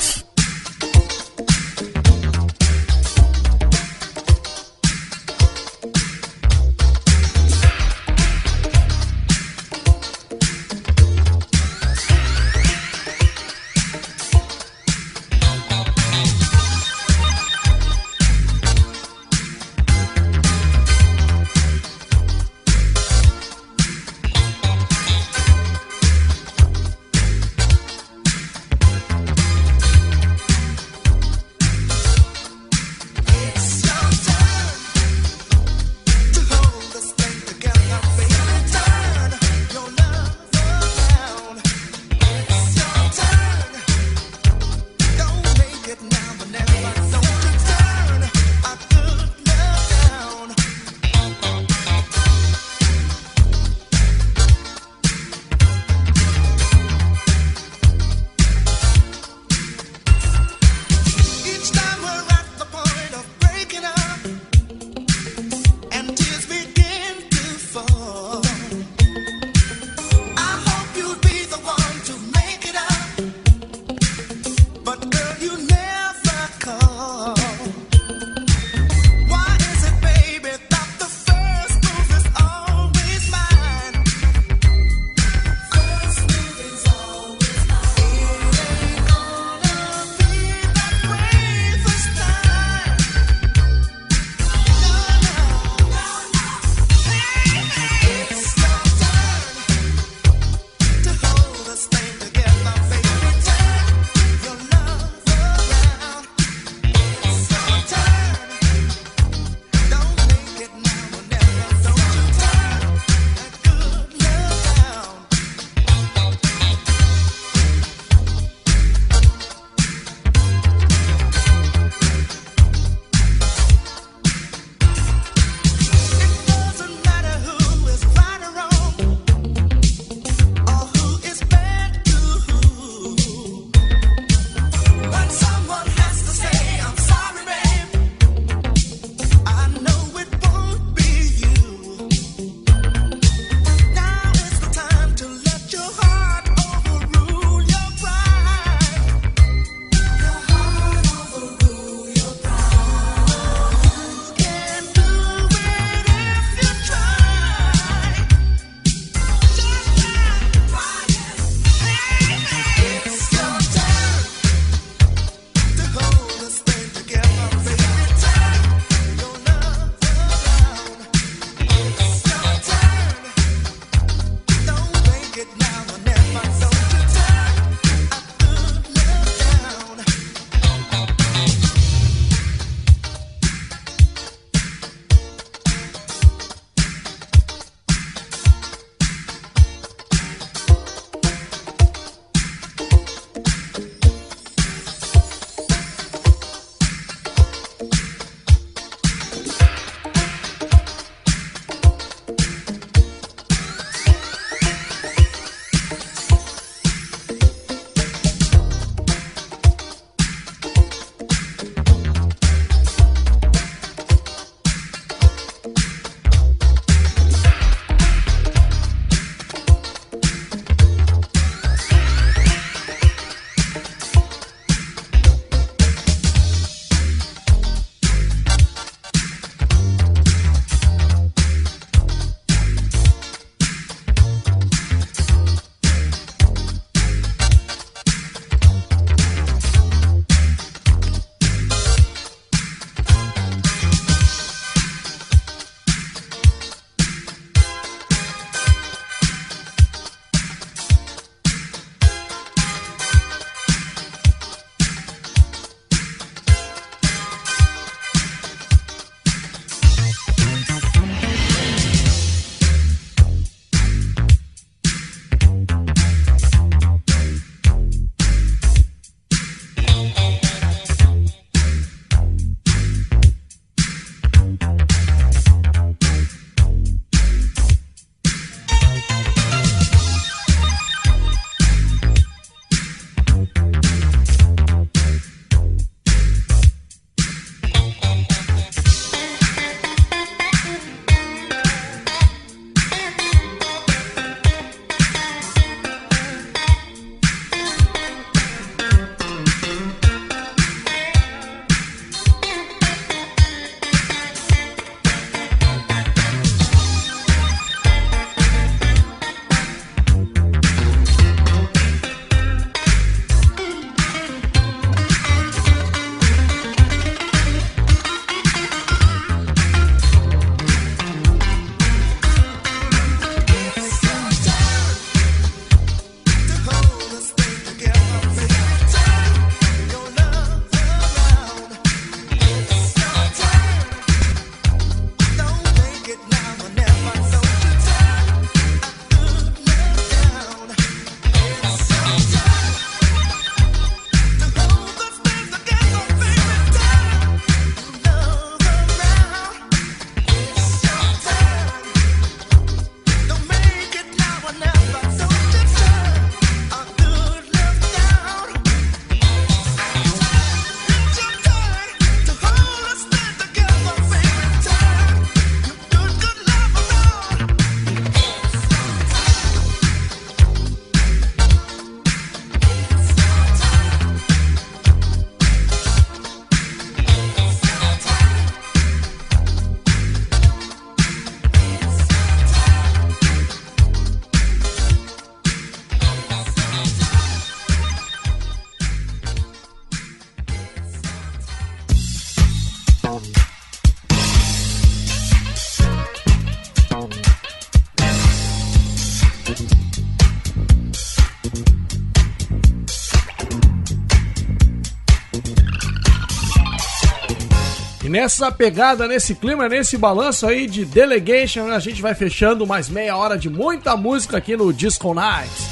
Nessa pegada, nesse clima, nesse balanço aí de Delegation, a gente vai fechando mais meia hora de muita música aqui no Disco Nights.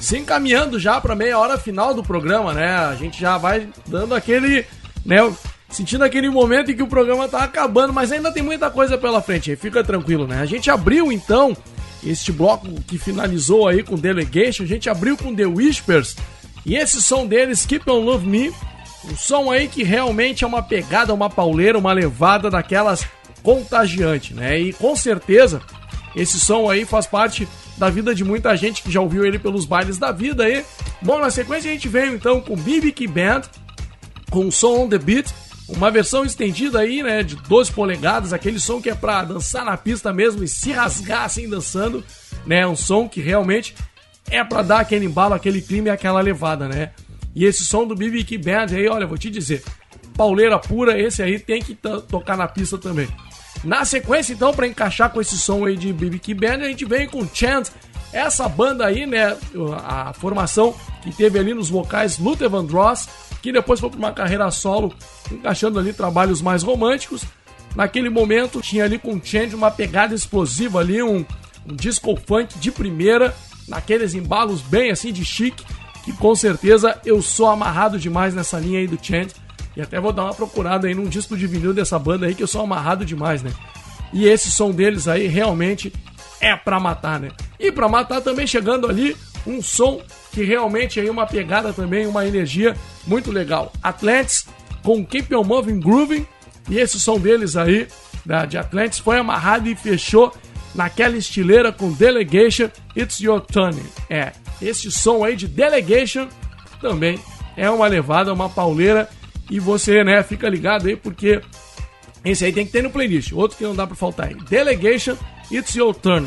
Se encaminhando já para meia hora final do programa, né? A gente já vai dando aquele, né, sentindo aquele momento em que o programa tá acabando, mas ainda tem muita coisa pela frente, aí fica tranquilo, né? A gente abriu então este bloco que finalizou aí com Delegation, a gente abriu com The Whispers e esse som deles, Keep On Love Me, um som aí que realmente é uma pegada, uma pauleira, uma levada daquelas contagiante, né? E com certeza esse som aí faz parte da vida de muita gente que já ouviu ele pelos bailes da vida aí. Bom, na sequência a gente veio então com BB Band, com som on the beat, uma versão estendida aí, né, de 12 polegadas, aquele som que é pra dançar na pista mesmo e se rasgar assim dançando, né, um som que realmente é pra dar aquele embalo, aquele clima e aquela levada, né. E esse som do BB Band aí, olha, vou te dizer, pauleira pura, esse aí tem que to- tocar na pista também. Na sequência, então, para encaixar com esse som aí de BB Band, a gente vem com Chant, essa banda aí, né, a formação que teve ali nos vocais Luther Vandross, que depois foi para uma carreira solo, encaixando ali trabalhos mais românticos. Naquele momento tinha ali com Chant uma pegada explosiva ali, um, um disco funk de primeira, naqueles embalos bem assim de chique, que com certeza eu sou amarrado demais nessa linha aí do Chant. E até vou dar uma procurada aí num disco de vinil dessa banda aí que eu sou amarrado demais, né? E esse som deles aí realmente é pra matar, né? E pra matar também chegando ali um som que realmente aí uma pegada também, uma energia muito legal. Atlantis com Keep On Moving Grooving e esse som deles aí da, de Atlantis foi amarrado e fechou naquela estileira com Delegation It's Your Turn. É, esse som aí de Delegation também é uma levada, uma pauleira e você, né, fica ligado aí porque esse aí tem que ter no playlist. Outro que não dá pra faltar aí. Delegation, It's Your Turn.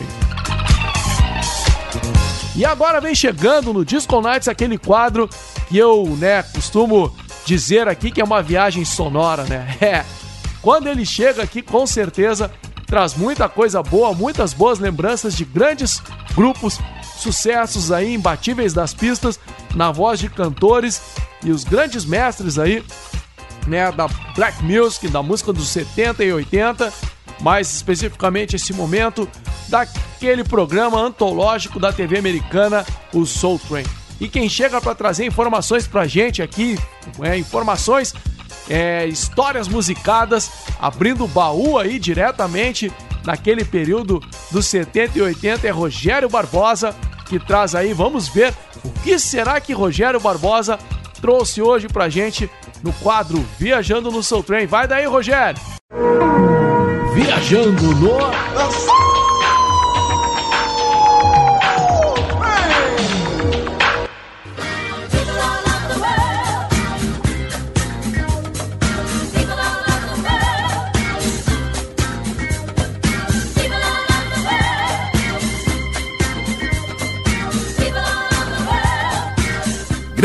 E agora vem chegando no Disco Nights aquele quadro que eu, né, costumo dizer aqui que é uma viagem sonora, né? *laughs* É. Quando ele chega aqui, com certeza traz muita coisa boa, muitas boas lembranças de grandes grupos, sucessos aí imbatíveis das pistas, na voz de cantores e os grandes mestres aí né, da black music, da música dos 70 e 80, mais especificamente esse momento daquele programa antológico da TV americana, o Soul Train. E quem chega para trazer informações pra gente aqui, é, informações, é, histórias musicadas, abrindo o baú aí diretamente naquele período dos 70 e 80 é Rogério Barbosa, que traz aí, vamos ver o que será que Rogério Barbosa trouxe hoje pra gente no quadro Viajando no Soul Train. Vai daí, Rogério! Viajando no.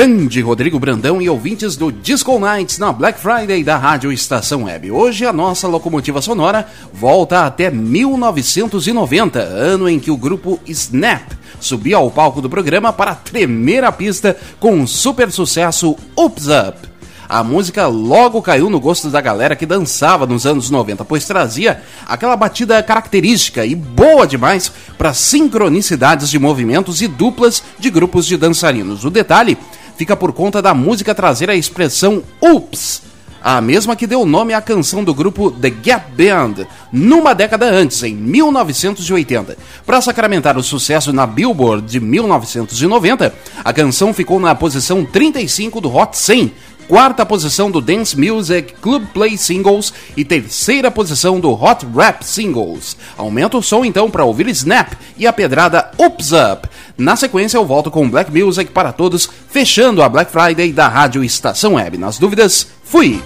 Grande Rodrigo Brandão e ouvintes do Disco Nights na Black Friday da Rádio Estação Web. Hoje a nossa locomotiva sonora volta até 1990, ano em que o grupo Snap subia ao palco do programa para tremer a pista com o super sucesso Oops Up. A música logo caiu no gosto da galera que dançava nos anos 90, pois trazia aquela batida característica e boa demais para sincronicidades de movimentos e duplas de grupos de dançarinos. O detalhe fica por conta da música trazer a expressão Oops, a mesma que deu nome à canção do grupo The Gap Band, numa década antes, em 1980. Para sacramentar o sucesso na Billboard de 1990, a canção ficou na posição 35 do Hot 100, quarta posição do Dance Music Club Play Singles e terceira posição do Hot Rap Singles. Aumenta o som então para ouvir Snap e a pedrada Oops Up. Na sequência eu volto com Black Music para todos, fechando a Black Friday da Rádio Estação Web. Nas dúvidas, fui!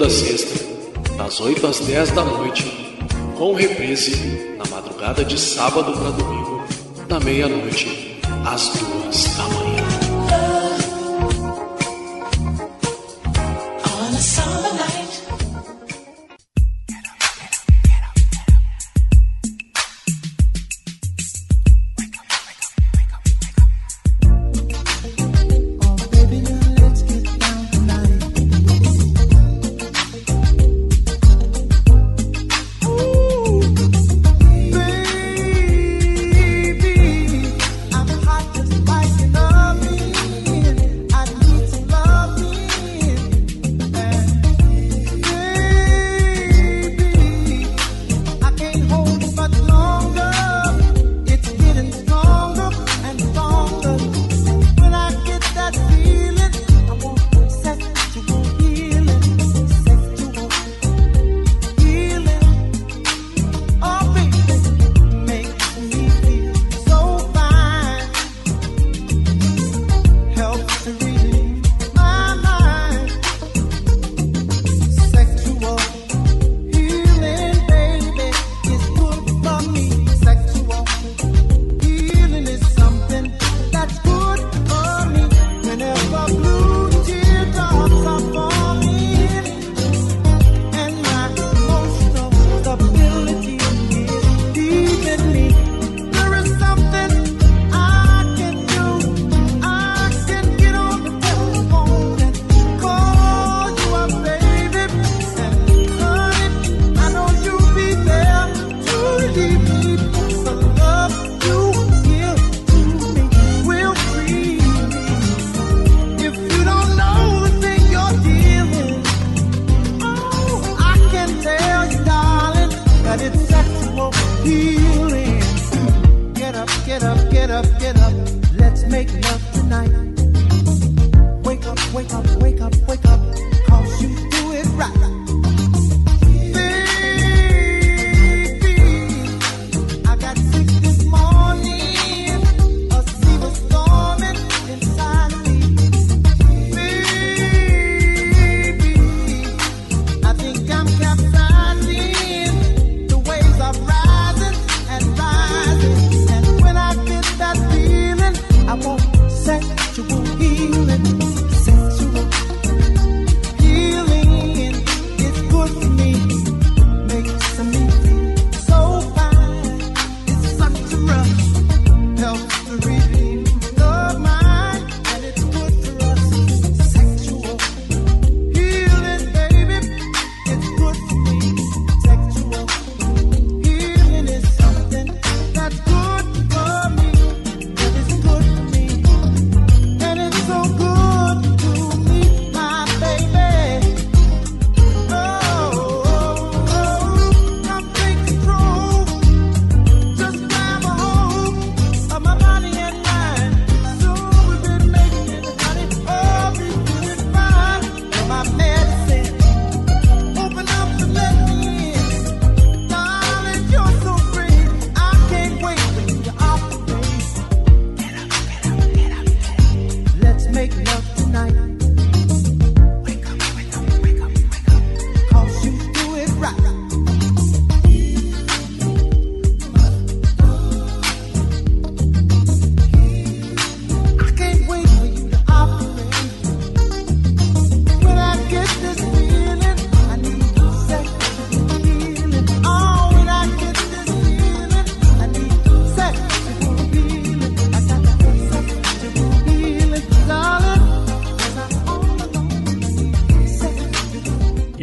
toda sexta, das 8 às 10 da noite, com reprise na madrugada de sábado para domingo, na meia-noite.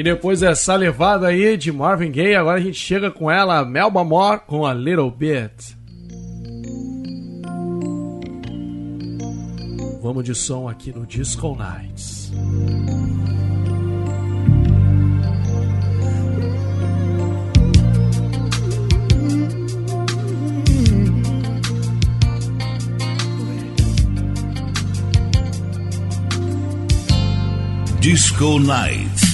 depois dessa levada aí de Marvin Gaye, agora a gente chega com ela, Melba Moore, com a Little Bit. Vamos de som aqui no Disco Nights. Disco Nights.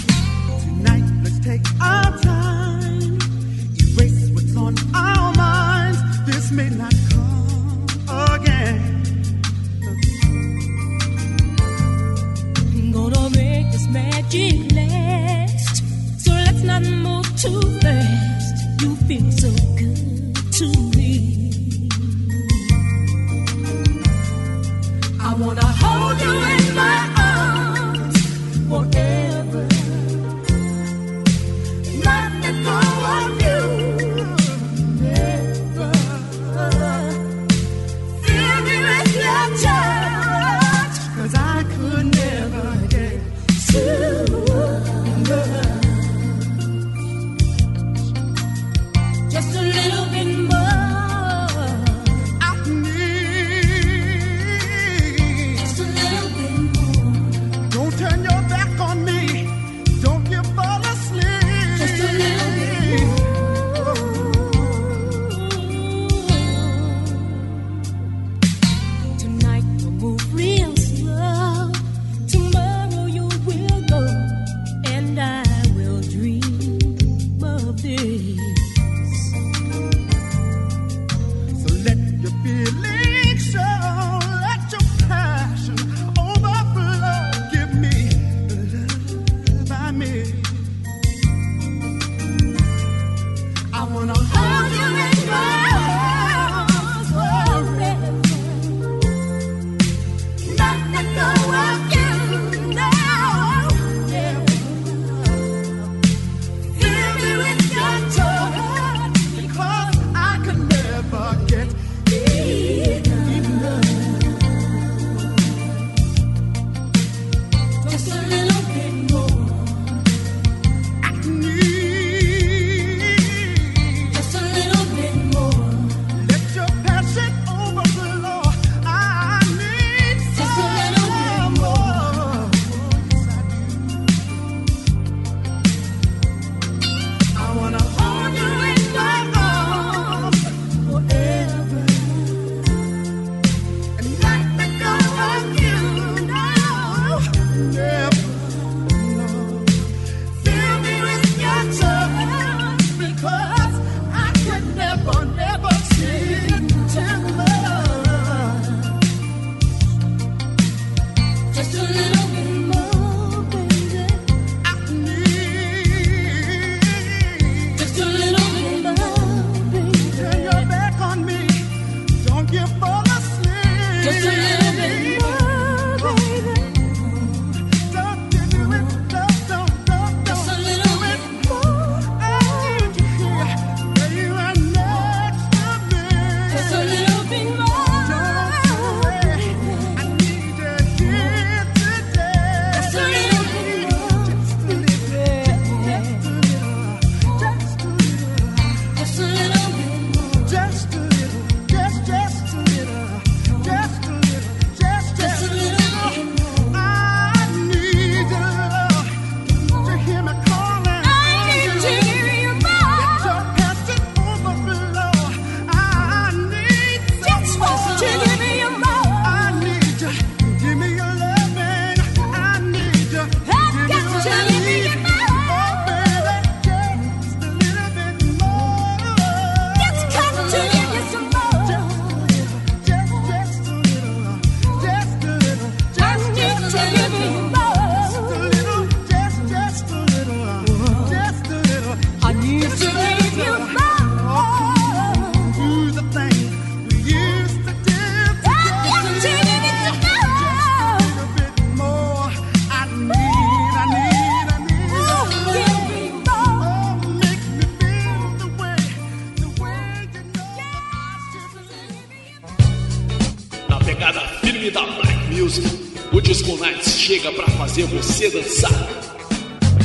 Fazer você dançar.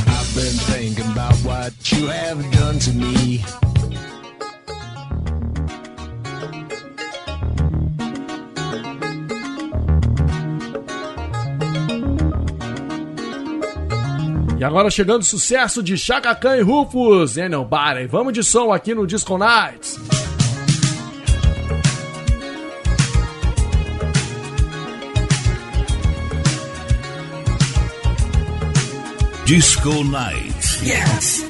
I've been thinking about what you have done to me. E agora chegando o sucesso de Chaka Khan e Rufus, Enel Barry. Vamos de som aqui no Disco Nights. Disco Night. Yes.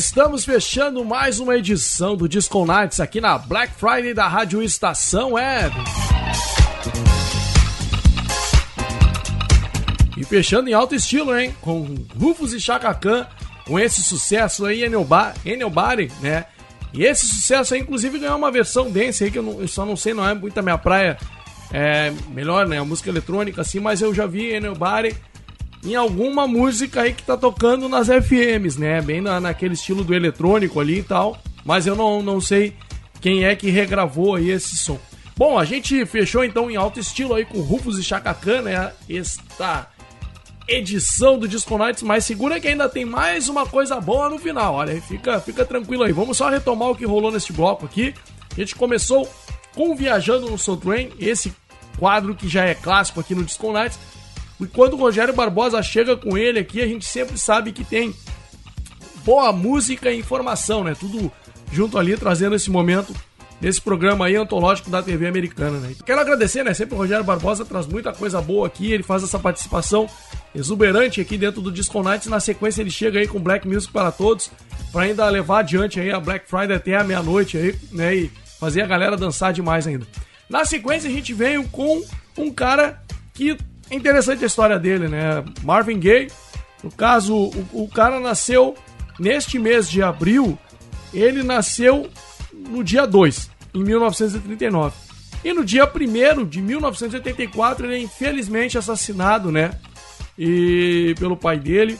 Estamos fechando mais uma edição do Disco Nights aqui na Black Friday da Rádio Estação Web. E fechando em alto estilo, hein? Com Rufus e Chaka Khan, com esse sucesso aí, Enel, Enel Bari, né? E esse sucesso aí, inclusive, ganhou uma versão dance aí, que eu, não- eu só não sei, não é muito a minha praia. É melhor, né? A música eletrônica, assim, mas eu já vi Enel Bari em alguma música aí que tá tocando nas FMs, né? Bem na, naquele estilo do eletrônico ali e tal. Mas eu não, não sei quem é que regravou aí esse som. Bom, a gente fechou então em alto estilo aí com Rufus e Chaka Khan, né? Esta edição do Disco Nights, mas segura que ainda tem mais uma coisa boa no final. Olha, fica, fica tranquilo aí. Vamos só retomar o que rolou neste bloco aqui. A gente começou com Viajando no Soul Train, esse quadro que já é clássico aqui no Disco Nights. E quando o Rogério Barbosa chega com ele aqui, a gente sempre sabe que tem boa música e informação, né? Tudo junto ali, trazendo esse momento desse programa aí antológico da TV americana, né? Quero agradecer, né? Sempre o Rogério Barbosa traz muita coisa boa aqui, ele faz essa participação exuberante aqui dentro do Disco Nights. Na sequência ele chega aí com Black Music para todos, para ainda levar adiante aí a Black Friday até a meia-noite aí, né? E fazer a galera dançar demais ainda. Na sequência a gente veio com um cara que é interessante a história dele, né? Marvin Gaye. No caso, o, o cara nasceu neste mês de abril, ele nasceu no dia 2, em 1939. E no dia 1 de 1984, ele é infelizmente assassinado, né? E pelo pai dele.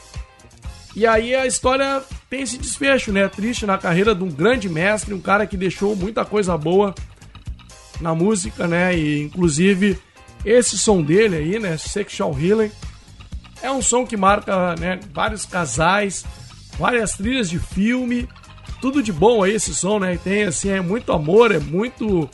E aí a história tem esse desfecho, né? Triste na carreira de um grande mestre, um cara que deixou muita coisa boa na música, né? E inclusive esse som dele aí, né? Sexual Healing, é um som que marca, né? Vários casais, várias trilhas de filme, tudo de bom aí esse som, né? Tem assim, é muito amor, é muito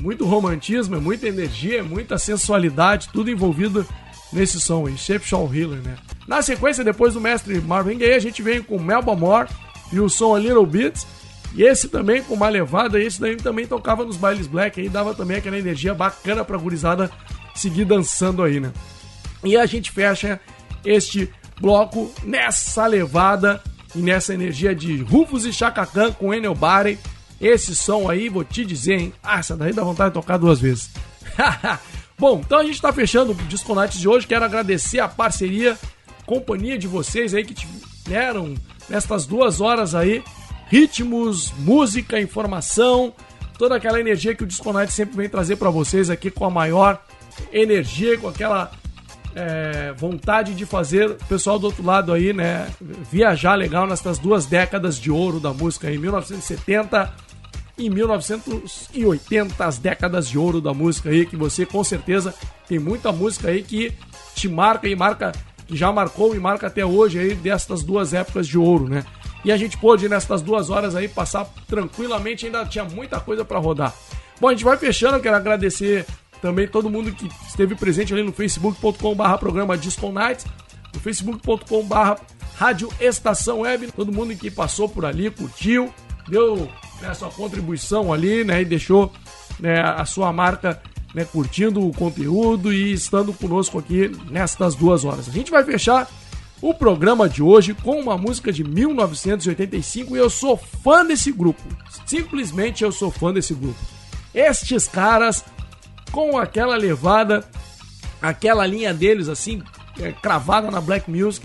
muito romantismo, é muita energia, é muita sensualidade, tudo envolvido nesse som aí, Sexual Healer, né? Na sequência, depois do mestre Marvin Gaye, a gente veio com Melba Moore e o som A Little Bit. E esse também com uma levada, esse daí também tocava nos bailes black aí, dava também aquela energia bacana pra gurizada seguir dançando aí, né? E a gente fecha este bloco nessa levada e nessa energia de Rufus e Chacacan com Enel Barry. Esse som aí, vou te dizer, hein? Ah, essa daí dá vontade de tocar duas vezes. *laughs* Bom, então a gente tá fechando o Disco Nights de hoje. Quero agradecer a parceria, companhia de vocês aí que tiveram nestas duas horas aí. Ritmos, música, informação, toda aquela energia que o Disco Nights sempre vem trazer para vocês aqui com a maior energia, com aquela é, vontade de fazer o pessoal do outro lado aí, né, viajar legal nessas duas décadas de ouro da música aí, 1970 e 1980, as décadas de ouro da música aí, que você com certeza tem muita música aí que te marca e marca, que já marcou e marca até hoje aí destas duas épocas de ouro, né? E a gente pôde nestas duas horas aí passar tranquilamente, ainda tinha muita coisa para rodar. Bom, a gente vai fechando, quero agradecer também todo mundo que esteve presente ali no facebook.com/barra programa Disco Nights, no facebook.com/barra Rádio Estação Web, todo mundo que passou por ali, curtiu, deu né, sua contribuição ali, né, e deixou né, a sua marca né, curtindo o conteúdo e estando conosco aqui nestas duas horas. A gente vai fechar o programa de hoje com uma música de 1985 e eu sou fã desse grupo. Simplesmente eu sou fã desse grupo. Estes caras com aquela levada, aquela linha deles assim, é, cravada na black music,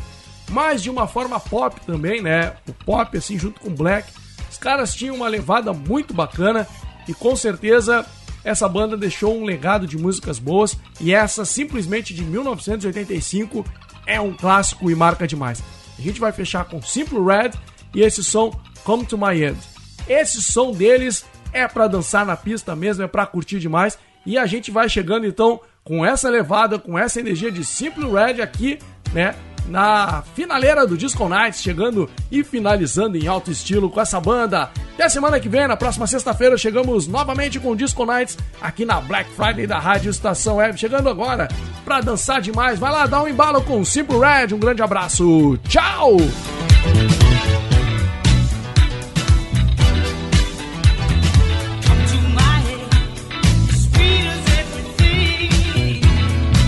mas de uma forma pop também, né? O pop assim junto com black. Os caras tinham uma levada muito bacana e com certeza essa banda deixou um legado de músicas boas e essa simplesmente de 1985 é um clássico e marca demais. A gente vai fechar com Simple Red e esse som Come to My End. Esse som deles é para dançar na pista mesmo, é para curtir demais e a gente vai chegando então com essa levada, com essa energia de Simple Red aqui, né? Na finaleira do Disco Nights, chegando e finalizando em alto estilo com essa banda. Até semana que vem, na próxima sexta-feira, chegamos novamente com o Disco Nights aqui na Black Friday da Rádio Estação Web. Chegando agora pra dançar demais. Vai lá, dá um embalo com Simple Red. Um grande abraço. Tchau!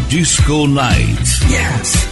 Disco Night. Yes.